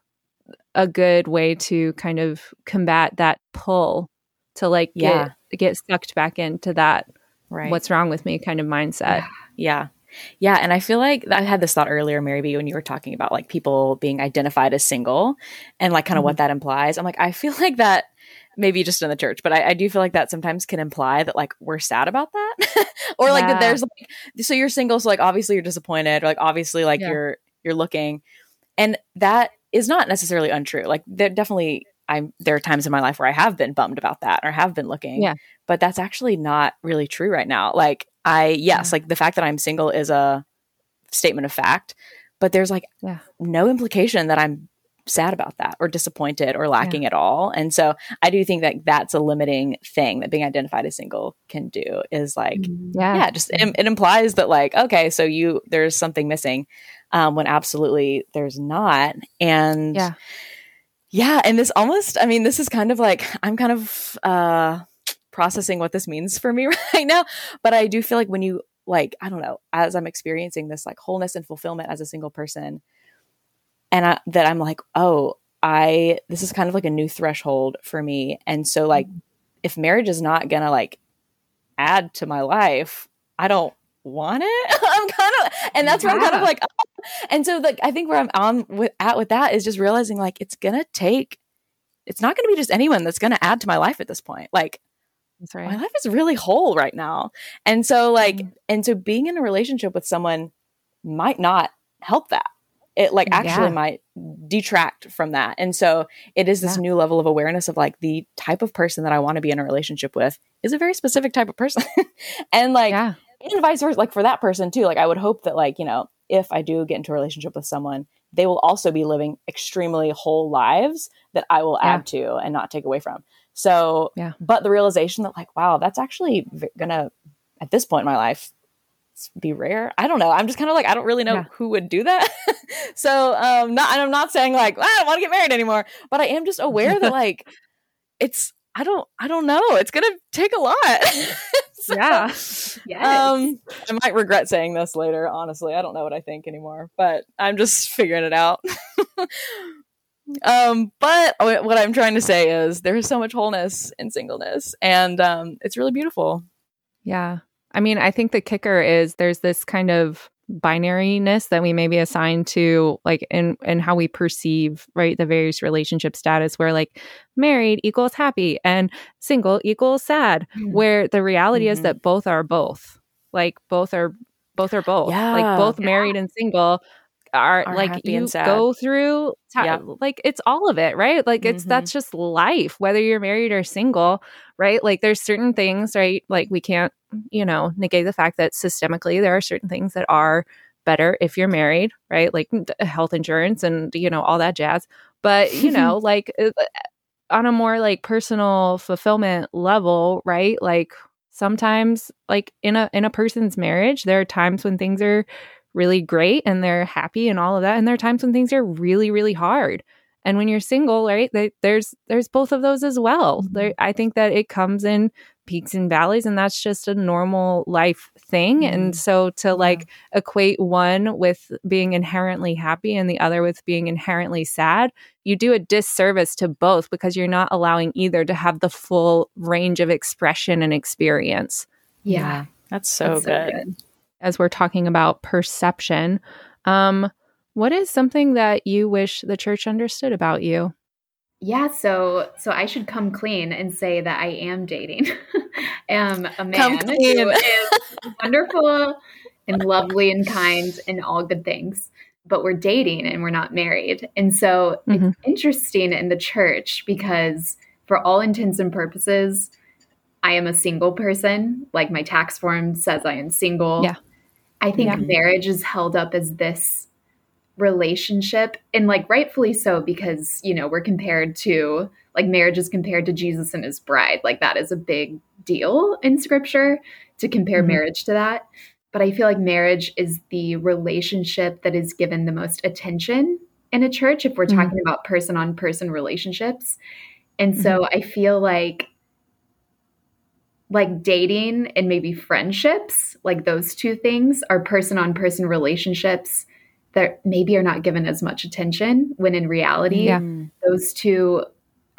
a good way to kind of combat that pull to like yeah. get get sucked back into that right. what's wrong with me kind of mindset. Yeah. yeah. Yeah, and I feel like I had this thought earlier, Mary B, when you were talking about like people being identified as single and like kind of mm-hmm. what that implies. I'm like, I feel like that maybe just in the church, but I, I, do feel like that sometimes can imply that like we're sad about that, or like that there's like so you're single, so like obviously you're disappointed, or like obviously like yeah. you're you're looking, and that is not necessarily untrue. Like there definitely I'm there are times in my life where I have been bummed about that or have been looking. Yeah. But that's actually not really true right now. Like I yes, yeah. like the fact that I'm single is a statement of fact, but there's like yeah. no implication that I'm sad about that or disappointed or lacking yeah. at all. And so I do think that that's a limiting thing that being identified as single can do is like, mm-hmm. yeah, yeah just it, it, implies that like, okay, so you, there's something missing um, when absolutely there's not. And yeah. Yeah. And this almost, I mean, this is kind of like, I'm kind of uh, processing what this means for me right now. But I do feel like when you, like, I don't know, as I'm experiencing this like wholeness and fulfillment as a single person, and I, that I'm like, oh, I, this is kind of like a new threshold for me. And so, like, mm-hmm. if marriage is not gonna like add to my life, I don't want it. I'm kind of, and that's where I'm kind of like, oh. and so like I think where I'm on with at with that is just realizing like it's gonna take, it's not gonna be just anyone that's gonna add to my life at this point. Like, that's right. My life is really whole right now, and so like, mm-hmm. and so being in a relationship with someone might not help that. It like actually yeah. might detract from that, and so it is this yeah. new level of awareness of like the type of person that I want to be in a relationship with is a very specific type of person, and like. Yeah and vice versa like for that person too like i would hope that like you know if i do get into a relationship with someone they will also be living extremely whole lives that i will add to and not take away from so yeah but the realization that like wow that's actually gonna at this point in my life be rare i don't know i'm just kind of like i don't really know yeah. who would do that so um not and i'm not saying like ah, i don't want to get married anymore but i am just aware that like it's i don't i don't know it's gonna take a lot so, yeah. Yes. Um, I might regret saying this later, honestly. I don't know what I think anymore, but I'm just figuring it out. Um, but what I'm trying to say is there is so much wholeness in singleness, and um, it's really beautiful. Yeah. I mean, I think the kicker is there's this kind of binariness that we maybe assign to like in in how we perceive right the various relationship status where like married equals happy and single equals sad mm-hmm. where the reality mm-hmm. is that both are both like both are both are both yeah. like both yeah. married and single are, are like you go through yeah. like it's all of it right? Like it's mm-hmm. that's just life whether you're married or single right? Like there's certain things right? Like we can't you know negate the fact that systemically there are certain things that are better if you're married right? Like health insurance and you know all that jazz. But you know like uh, on a more like personal fulfillment level right? Like sometimes like in a in a person's marriage there are times when things are really great and they're happy and all of that and there are times when things are really really hard and when you're single right they, there's there's both of those as well mm-hmm. there, i think that it comes in peaks and valleys and that's just a normal life thing mm-hmm. and so to yeah. like equate one with being inherently happy and the other with being inherently sad you do a disservice to both because you're not allowing either to have the full range of expression and experience yeah, yeah that's, so, that's good. so good as we're talking about perception, um, what is something that you wish the church understood about you? Yeah, so so I should come clean and say that I am dating. am a man who is wonderful and lovely and kind and all good things. But we're dating and we're not married. And so mm-hmm. it's interesting in the church because for all intents and purposes, I am a single person. Like my tax form says I am single. Yeah. I think yeah. marriage is held up as this relationship and like rightfully so because you know we're compared to like marriage is compared to Jesus and his bride like that is a big deal in scripture to compare mm-hmm. marriage to that but I feel like marriage is the relationship that is given the most attention in a church if we're mm-hmm. talking about person on person relationships and so mm-hmm. I feel like like dating and maybe friendships like those two things are person on person relationships that maybe are not given as much attention when in reality yeah. those two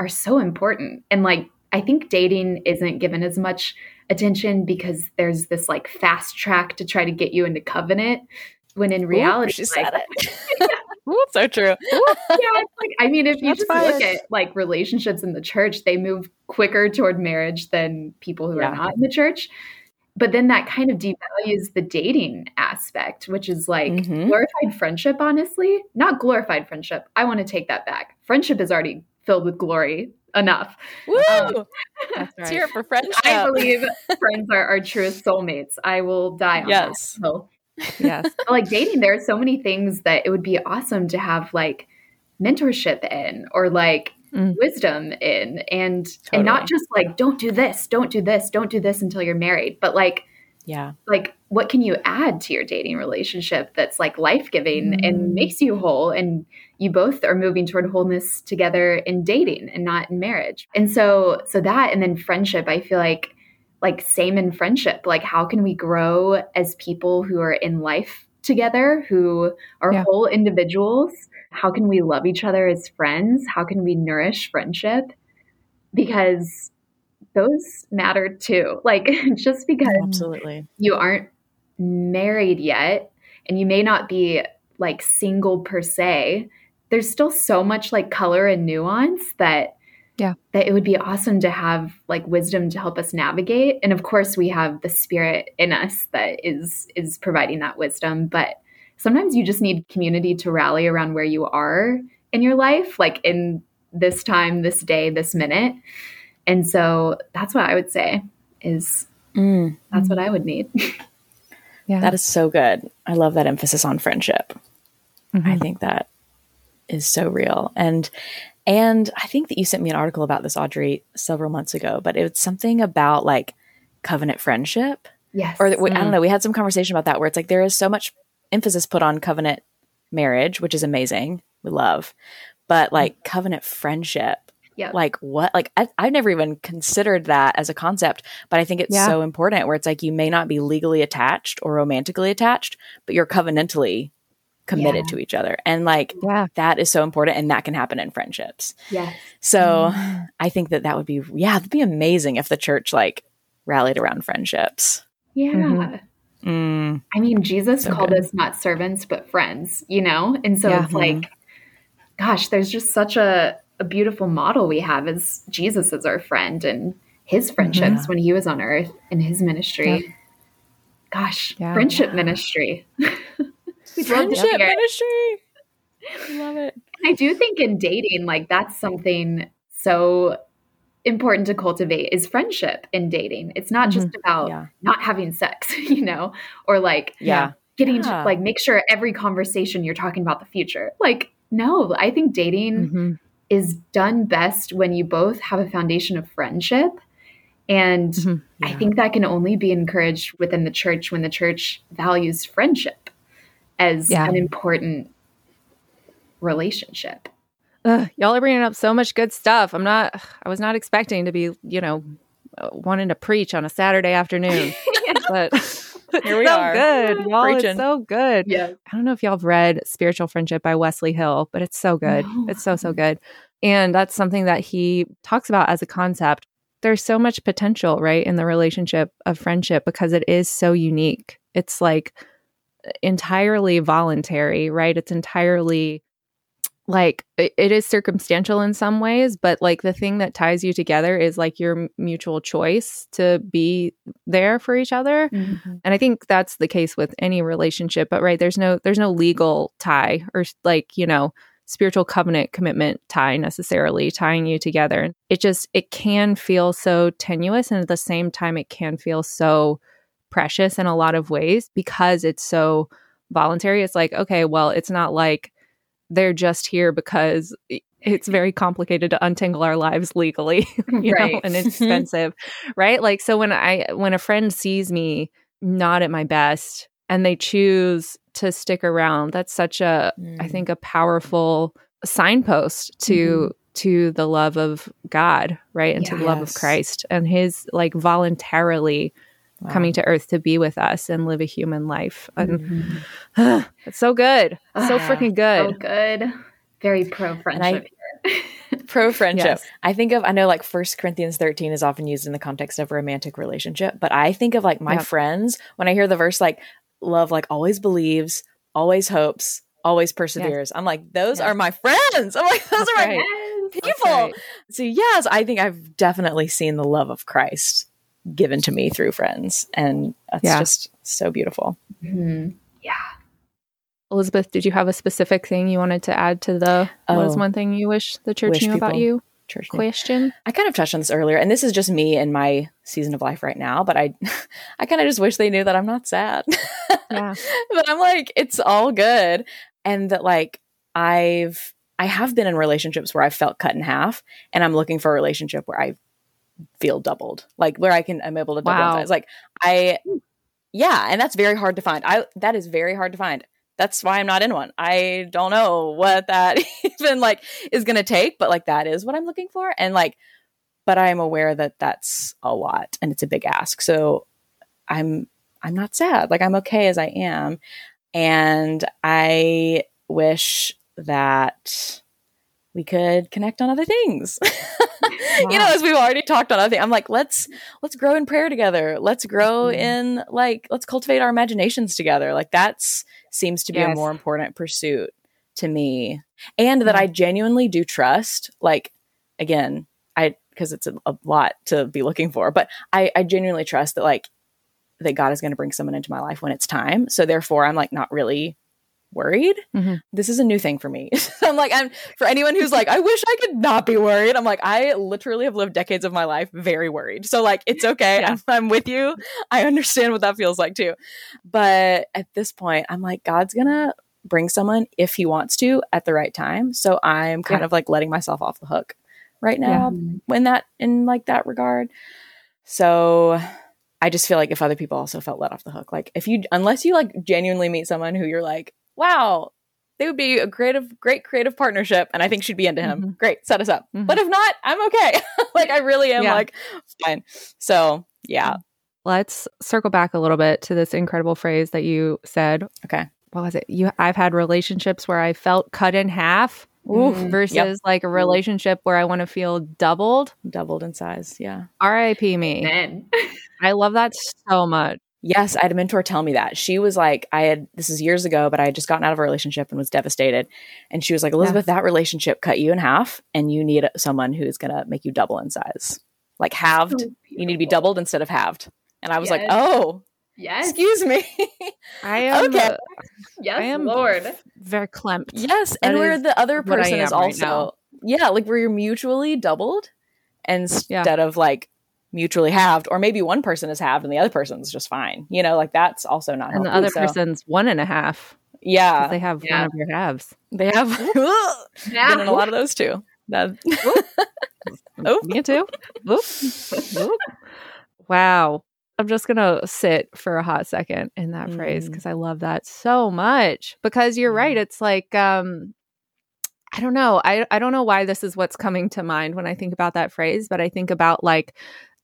are so important and like i think dating isn't given as much attention because there's this like fast track to try to get you into covenant when in reality Ooh, she said like, it Ooh, so true yeah like i mean if you just look at like relationships in the church they move quicker toward marriage than people who yeah. are not in the church but then that kind of devalues the dating aspect, which is like mm-hmm. glorified friendship, honestly. Not glorified friendship. I want to take that back. Friendship is already filled with glory enough. Woo! Um, right. Cheer for friendship. I believe friends are our truest soulmates. I will die on yes. that. So. Yes. like dating, there are so many things that it would be awesome to have like mentorship in or like mm. wisdom in and totally. and not just like don't do this don't do this don't do this until you're married but like yeah like what can you add to your dating relationship that's like life-giving mm. and makes you whole and you both are moving toward wholeness together in dating and not in marriage and so so that and then friendship i feel like like same in friendship like how can we grow as people who are in life together who are yeah. whole individuals how can we love each other as friends? How can we nourish friendship? Because those matter too. Like just because absolutely you aren't married yet and you may not be like single per se, there's still so much like color and nuance that yeah that it would be awesome to have like wisdom to help us navigate and of course we have the spirit in us that is is providing that wisdom but sometimes you just need community to rally around where you are in your life, like in this time, this day, this minute. And so that's what I would say is mm. that's what I would need. yeah. That is so good. I love that emphasis on friendship. Mm-hmm. I think that is so real. And and I think that you sent me an article about this, Audrey, several months ago, but it's something about like covenant friendship. Yes. Or mm. I don't know. We had some conversation about that where it's like there is so much emphasis put on covenant marriage, which is amazing. We love. But like covenant friendship, yeah. Like what? Like I, have never even considered that as a concept, but I think it's yeah. so important where it's like you may not be legally attached or romantically attached, but you're covenantally committed yeah. to each other. And like yeah. that is so important and that can happen in friendships. Yeah. So mm. I think that that would be, yeah, it'd be amazing if the church like rallied around friendships. Yeah. Mm-hmm. Mm. I mean, Jesus so called good. us not servants, but friends, you know? And so yeah. it's like, gosh, there's just such a, a beautiful model we have as Jesus as our friend and his friendships yeah. when he was on earth in his ministry. Yeah. Gosh, friendship ministry. friendship ministry. Love it. I do think in dating, like that's something so important to cultivate is friendship in dating. It's not just mm-hmm. about yeah. not having sex, you know, or like yeah. getting yeah. to like make sure every conversation you're talking about the future. Like no, I think dating mm-hmm. is done best when you both have a foundation of friendship. And mm-hmm. yeah. I think that can only be encouraged within the church when the church values friendship as an important relationship. Ugh, y'all are bringing up so much good stuff. I'm not, I was not expecting to be, you know, uh, wanting to preach on a Saturday afternoon, but here we so are. Good, y'all. Preaching. It's so good. Yeah. I don't know if y'all have read Spiritual Friendship by Wesley Hill, but it's so good. No. It's so so good, and that's something that he talks about as a concept. There's so much potential, right, in the relationship of friendship because it is so unique. It's like entirely voluntary, right? It's entirely like it, is circumstantial in some ways, but like the thing that ties you together is like your mutual choice to be there for each other. Mm-hmm. And I think that's the case with any relationship, but right, there's no there's no legal tie or like, you know, spiritual covenant commitment tie necessarily tying you together. It just it can feel so tenuous and at the same time it can feel so precious in a lot of ways because it's so voluntary. It's like, okay, well, it's not like they're just here because it's very complicated to untangle our lives legally, you right. know, and it's expensive, right? Like so when I when a friend sees me not at my best and they choose to stick around, that's such a mm. I think a powerful signpost to mm-hmm. to the love of God, right? And yes. to the love of Christ and his like voluntarily wow. coming to earth to be with us and live a human life. And mm-hmm. it's so good. so ah, freaking good. So good. Very pro friendship. pro friendship. Yes. I think of I know like First Corinthians 13 is often used in the context of a romantic relationship, but I think of like my yep. friends when I hear the verse like love like always believes, always hopes, always perseveres. I'm like those are my friends. I'm like those That's are my people. Right. So yes, I think I've definitely seen the love of Christ given to me through friends. And that's yeah. just so beautiful. Mm-hmm. Yeah. Elizabeth, did you have a specific thing you wanted to add to the oh, what is one thing you wish the church knew about you? Church question. I kind of touched on this earlier, and this is just me and my season of life right now, but I I kind of just wish they knew that I'm not sad. Yeah. but I'm like, it's all good. And that like I've I have been in relationships where I've felt cut in half, and I'm looking for a relationship where I feel doubled, like where I can I'm able to double wow. size. Like I, yeah, and that's very hard to find. I that is very hard to find. That's why I'm not in one. I don't know what that even like is going to take, but like that is what I'm looking for, and like, but I'm aware that that's a lot and it's a big ask. So I'm I'm not sad. Like I'm okay as I am, and I wish that we could connect on other things. wow. You know, as we've already talked on other things. I'm like, let's let's grow in prayer together. Let's grow mm-hmm. in like let's cultivate our imaginations together. Like that's seems to be yes. a more important pursuit to me. And that I genuinely do trust, like again, I because it's a, a, lot to be looking for, but I, I genuinely trust that like that God is going to bring someone into my life when it's time. So therefore I'm like not really worried. Mm-hmm. This is a new thing for me. I'm like, I'm for anyone who's like, I wish I could not be worried. I'm like, I literally have lived decades of my life very worried. So like, it's okay. Yeah. I'm, I'm with you. I understand what that feels like too. But at this point, I'm like, God's gonna bring someone if He wants to at the right time. So I'm kind yeah. of like letting myself off the hook right now yeah. in that in like that regard. So I just feel like if other people also felt let off the hook, like if you, unless you like genuinely meet someone who you're like, wow, they would be a creative, great creative partnership, and I think she'd be into him. Mm-hmm. Great, set us up. Mm-hmm. But if not, I'm okay. like I really am yeah. like fine. So yeah. Let's circle back a little bit to this incredible phrase that you said. Okay. What was it? You I've had relationships where I felt cut in half. Oof, versus yep. like a relationship where I want to feel doubled. Doubled in size. Yeah. RIP me. I love that so much. Yes, I had a mentor tell me that. She was like, I had, this is years ago, but I had just gotten out of a relationship and was devastated. And she was like, Elizabeth, yeah. that relationship cut you in half and you need someone who's going to make you double in size. Like halved. So you need to be doubled instead of halved. And I was yes. like, oh, yes. Excuse me. I am. okay. Yes, I am Lord. Very clamped. Yes. That and where the other person is also, right yeah, like where you're mutually doubled instead yeah. of like mutually halved, or maybe one person is halved and the other person's just fine. You know, like that's also not. And healthy, the other so. person's one and a half. Yeah, they have yeah. one of your halves. They have yeah. been in a lot of those too. That, oh, me too. wow. I'm just gonna sit for a hot second in that mm. phrase because I love that so much. Because you're right. It's like um I don't know. I I don't know why this is what's coming to mind when I think about that phrase, but I think about like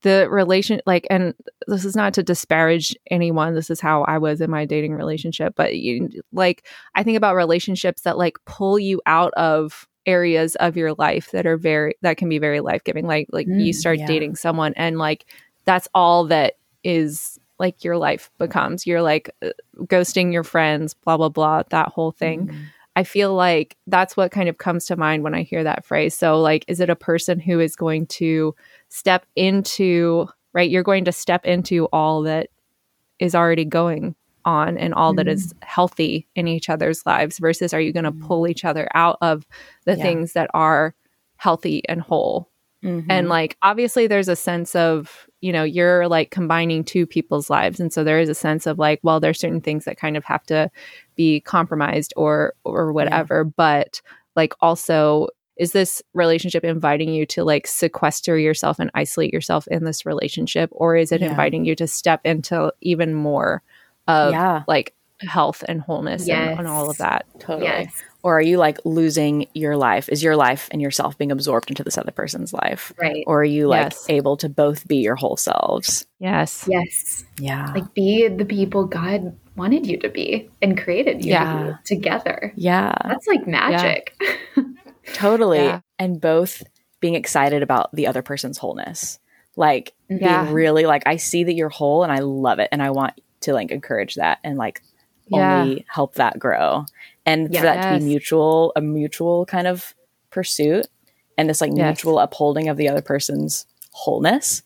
the relation like and this is not to disparage anyone this is how i was in my dating relationship but you like i think about relationships that like pull you out of areas of your life that are very that can be very life-giving like like mm, you start yeah. dating someone and like that's all that is like your life becomes you're like uh, ghosting your friends blah blah blah that whole thing mm. I feel like that's what kind of comes to mind when I hear that phrase. So, like, is it a person who is going to step into, right? You're going to step into all that is already going on and all mm-hmm. that is mm-hmm. healthy in each other's lives versus are you going to mm-hmm. pull each other out of the yeah. things that are healthy and whole mm-hmm. and like obviously there's a sense of you know you're like combining two people's lives and so there is a sense of like well there's certain things that kind of have to be compromised or or whatever yeah. but like also is this relationship inviting you to like sequester yourself and isolate yourself in this relationship or is it yeah. inviting you to step into even more of yeah. like health and wholeness yes. and, and, all of that totally yes. or are you like losing your life is your life and yourself being absorbed into this other person's life right or are you like yes. able to both be your whole selves yes yes yeah like be the people god wanted you to be and created you yeah. to together yeah that's like magic yeah. totally yeah. and both being excited about the other person's wholeness like yeah. being really like i see that you're whole and i love it and i want to like encourage that and like yeah. only help that grow and yeah, for that to be mutual a mutual kind of pursuit and this like yes. mutual upholding of the other person's wholeness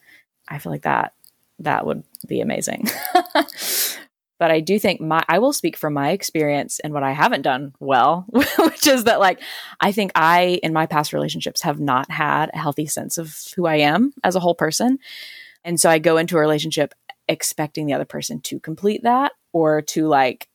i feel like that that would be amazing but i do think my i will speak from my experience and what i haven't done well which is that like i think i in my past relationships have not had a healthy sense of who i am as a whole person. And so i go into a relationship expecting the other person to complete that or to like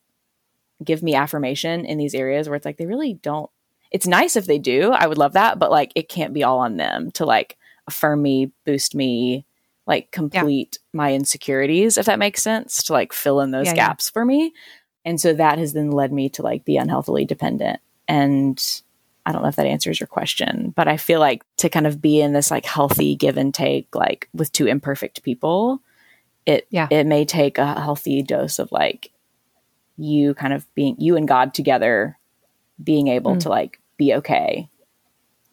give me affirmation in these areas where it's like they really don't it's nice if they do i would love that but like it can't be all on them to like affirm me boost me like complete yeah. my insecurities if that makes sense to like fill in those yeah, gaps yeah. for me and so that has then led me to like be unhealthily dependent and i don't know if that answers your question but i feel like to kind of be in this like healthy give and take like with two imperfect people it yeah. it may take a healthy dose of like you kind of being you and God together being able mm. to like be okay.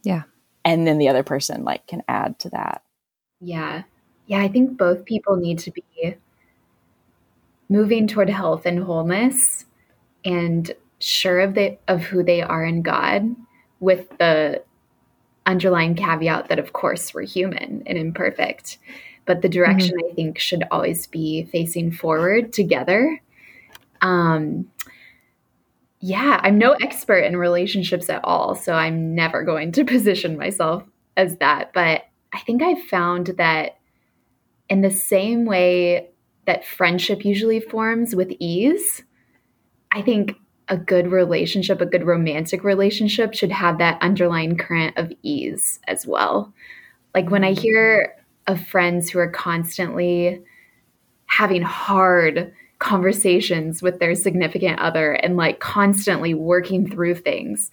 Yeah. And then the other person like can add to that. Yeah. Yeah, I think both people need to be moving toward health and wholeness and sure of the of who they are in God with the underlying caveat that of course we're human and imperfect but the direction mm-hmm. I think should always be facing forward together. Um, yeah, I'm no expert in relationships at all, so I'm never going to position myself as that. But I think I've found that in the same way that friendship usually forms with ease, I think a good relationship, a good romantic relationship, should have that underlying current of ease as well. Like when I hear of friends who are constantly having hard conversations with their significant other and like constantly working through things.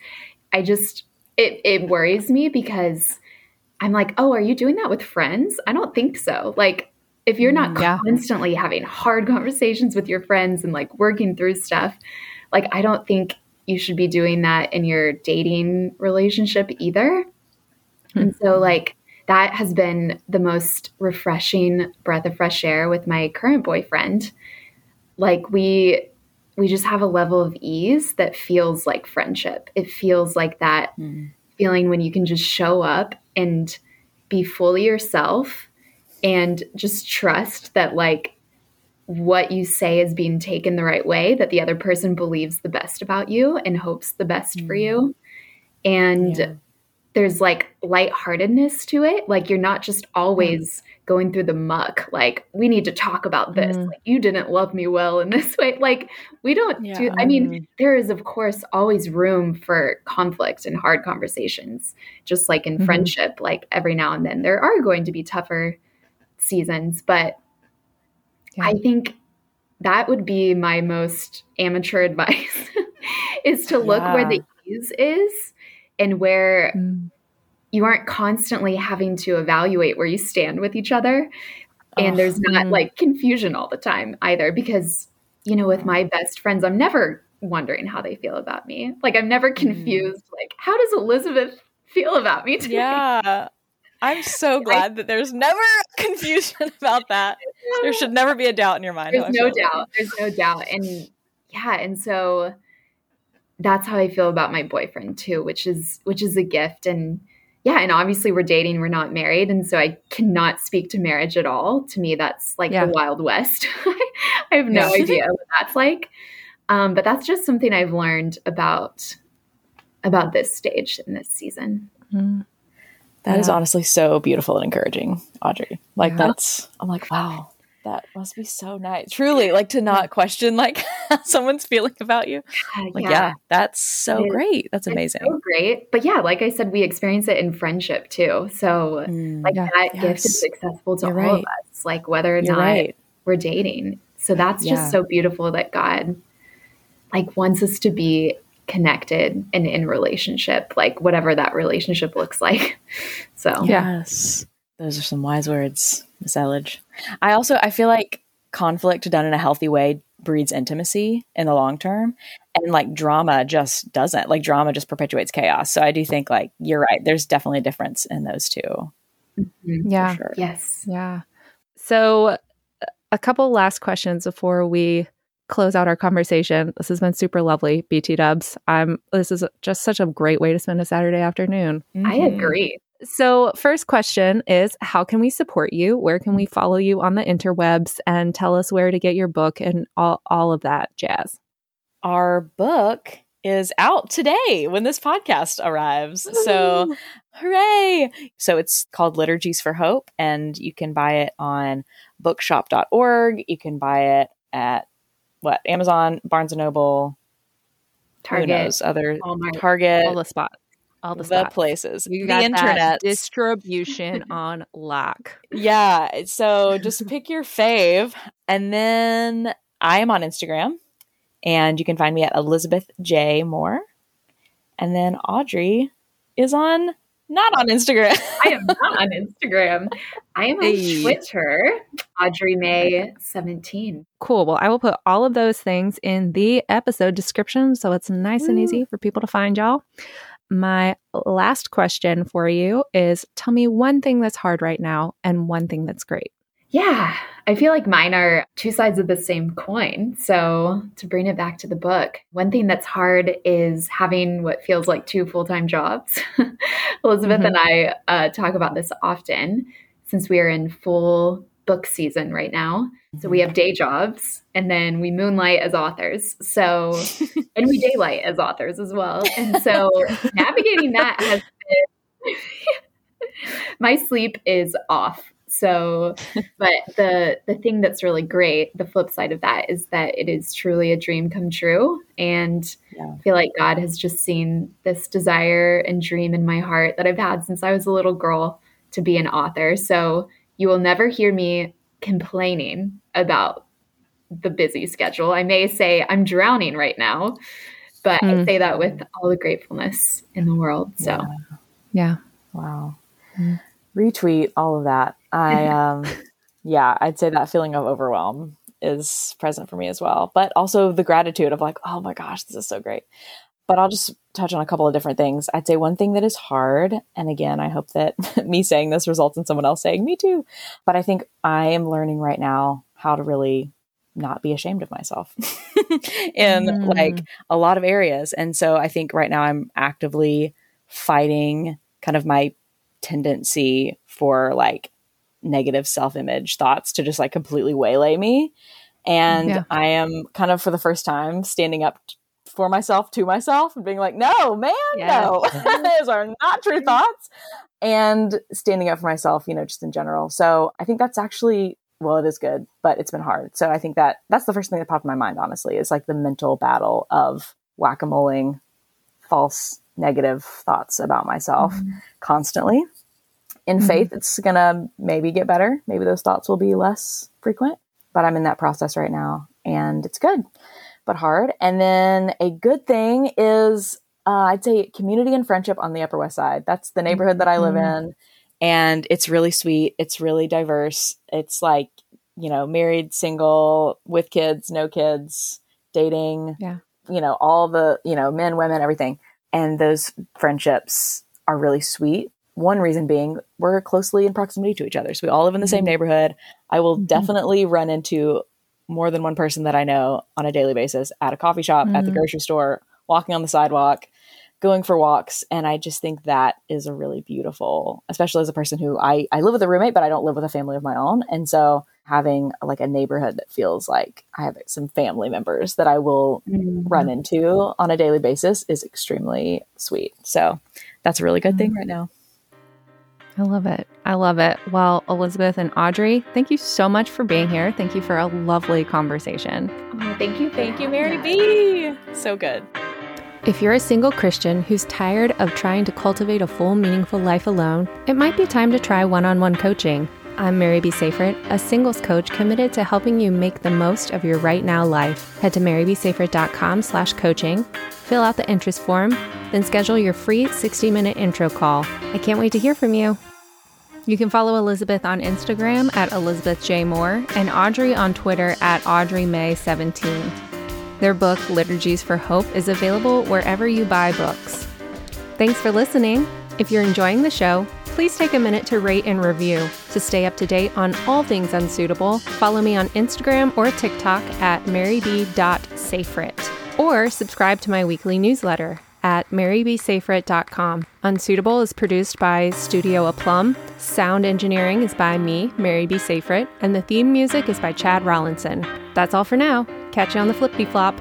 I just it it worries me because I'm like, "Oh, are you doing that with friends?" I don't think so. Like if you're not mm, yeah. constantly having hard conversations with your friends and like working through stuff, like I don't think you should be doing that in your dating relationship either. Mm-hmm. And so like that has been the most refreshing breath of fresh air with my current boyfriend. Like we we just have a level of ease that feels like friendship. It feels like that mm. feeling when you can just show up and be fully yourself and just trust that like what you say is being taken the right way, that the other person believes the best about you and hopes the best mm. for you. And yeah there's like lightheartedness to it. Like you're not just always mm. going through the muck. Like we need to talk about this. Mm. Like you didn't love me well in this way. Like we don't yeah. do. I mean, mm. there is of course always room for conflict and hard conversations. Just like in mm-hmm. friendship, like every now and then there are going to be tougher seasons, but yeah. I think that would be my most amateur advice is to look yeah. where the ease is and where mm. you aren't constantly having to evaluate where you stand with each other. And oh, there's not mm. like confusion all the time either, because, you know, with my best friends, I'm never wondering how they feel about me. Like, I'm never mm. confused. Mm. Like, how does Elizabeth feel about me today? Yeah. I'm so glad that there's never confusion about that. There should never be a doubt in your mind. There's no doubt. There's no doubt. And yeah, and so that's how I feel about my boyfriend too, which is which is a gift and yeah, and obviously we're dating, we're not married, and so I cannot speak to marriage at all. To me, that's like yeah. the Wild West. I have no idea what that's like. Um, but that's just something I've learned about about this stage in this season. Mm. That yeah. is honestly so beautiful and encouraging, Audrey. Like that's I'm like, wow, that must be so nice. Truly, like to not question like someone's feeling about you. Like, yeah, yeah that's so great. That's amazing. So great. But yeah, like I said, we experience it in friendship too. So mm, like yeah, that yes. gift is accessible to You're all right. of us, like whether or You're not right. we're dating. So that's just so beautiful that God like wants us to be connected and in relationship, like whatever that relationship looks like. So yes. Those are some wise words, Miss Elledge. I also I feel like conflict done in a healthy way breeds intimacy in the long term and like drama just doesn't like drama just perpetuates chaos. So i do think like you're right there's definitely a difference in those 2 mm-hmm. yeah. sure. yes. Yeah. So a couple last questions before we close out our conversation. This has been super lovely bt dubs. I'm this is just such a great way to spend a saturday afternoon. Mm-hmm. i agree so, first question is How can we support you? Where can we follow you on the interwebs and tell us where to get your book and all, all of that jazz? Our book is out today when this podcast arrives. Ooh. So, hooray! So, it's called Liturgies for Hope, and you can buy it on bookshop.org. You can buy it at what? Amazon, Barnes and Noble, Target, who knows, other Walmart, Target, all the spots all the, the places, you the internet distribution on lock. Yeah, so just pick your fave, and then I am on Instagram, and you can find me at Elizabeth J Moore, and then Audrey is on not on Instagram. I am not on Instagram. I am on. Twitter, Audrey May 17. Cool. Well, I will put all of those things in the episode description so it's nice Ooh. and easy for people to find y'all. My last question for you is tell me one thing that's hard right now and one thing that's great. Yeah, I feel like mine are two sides of the same coin. So, to bring it back to the book, one thing that's hard is having what feels like two full time jobs. Elizabeth mm-hmm. and I uh, talk about this often since we are in full book season right now. So we mm-hmm. have day jobs and then we moonlight as authors. So, and we daylight as authors as well. And so navigating that has been, my sleep is off. So, but the the thing that's really great, the flip side of that is that it is truly a dream come true, and yeah. I feel like God has just seen this desire and dream in my heart that I've had since I was a little girl to be an author. So you will never hear me complaining about the busy schedule. I may say I'm drowning right now, but mm. I hmm. say that with all the gratefulness in the world. So, yeah. yeah. Wow. Mm. Retweet all of that. I, um, yeah, I'd say that feeling of overwhelm is present for me as well, but also the gratitude of like, oh my gosh, this is so great. But I'll just touch on a couple of different things. I'd say one thing that is hard, and again, I hope that me saying this results in someone else saying me too, but I think I am learning right now how to really not be ashamed of myself in mm. like a lot of areas. And so I think right now I'm actively fighting kind of my tendency for like negative self image thoughts to just like completely waylay me. And yeah. I am kind of for the first time standing up for myself to myself and being like, no, man, yes. no, those are not true thoughts. And standing up for myself, you know, just in general. So I think that's actually, well, it is good, but it's been hard. So I think that that's the first thing that popped in my mind, honestly, is like the mental battle of whack a moling false negative thoughts about myself mm-hmm. constantly. In mm-hmm. faith, it's going to maybe get better. Maybe those thoughts will be less frequent, but I'm in that process right now and it's good but hard. And then a good thing is, uh, I'd say community and friendship on the Upper West Side. That's the neighborhood that I live mm-hmm. in. And it's really sweet. It's really diverse. It's like, you know, married, single, with kids, no kids, dating, yeah. you know, all the, you know, men, women, everything. And those friendships are really sweet. One reason being we're closely in proximity to each other. So we all live in the mm-hmm. same neighborhood. I will mm-hmm. definitely run into more than one person that I know on a daily basis at a coffee shop, mm-hmm. at the mm-hmm. grocery store, walking on the sidewalk, going for walks. And I just think that is a really beautiful, especially as a person who I, I live with a roommate, but I don't live with a family of my own. And so having like a neighborhood that feels like I have some family members that I will mm-hmm. run into on a daily basis is extremely sweet. So that's a really good thing right now. I love it. I love it. Well, Elizabeth and Audrey, thank you so much for being here. Thank you for a lovely conversation. Oh, thank you. Thank you, Mary B. So good. If you're a single Christian who's tired of trying to cultivate a full, meaningful life alone, it might be time to try one on one coaching. I'm Mary B. Safrit, a singles coach committed to helping you make the most of your right now life. Head to marybsafrit.com slash coaching, fill out the interest form, then schedule your free 60-minute intro call. I can't wait to hear from you. You can follow Elizabeth on Instagram at Elizabeth J. Moore and Audrey on Twitter at AudreyMay17. Their book, Liturgies for Hope, is available wherever you buy books. Thanks for listening. If you're enjoying the show, please take a minute to rate and review. To stay up to date on all things unsuitable, follow me on Instagram or TikTok at maryb.safrit or subscribe to my weekly newsletter at marybsafrit.com. Unsuitable is produced by Studio Aplum. Sound engineering is by me, Mary B. Safrit, and the theme music is by Chad Rollinson. That's all for now. Catch you on the flippity flop.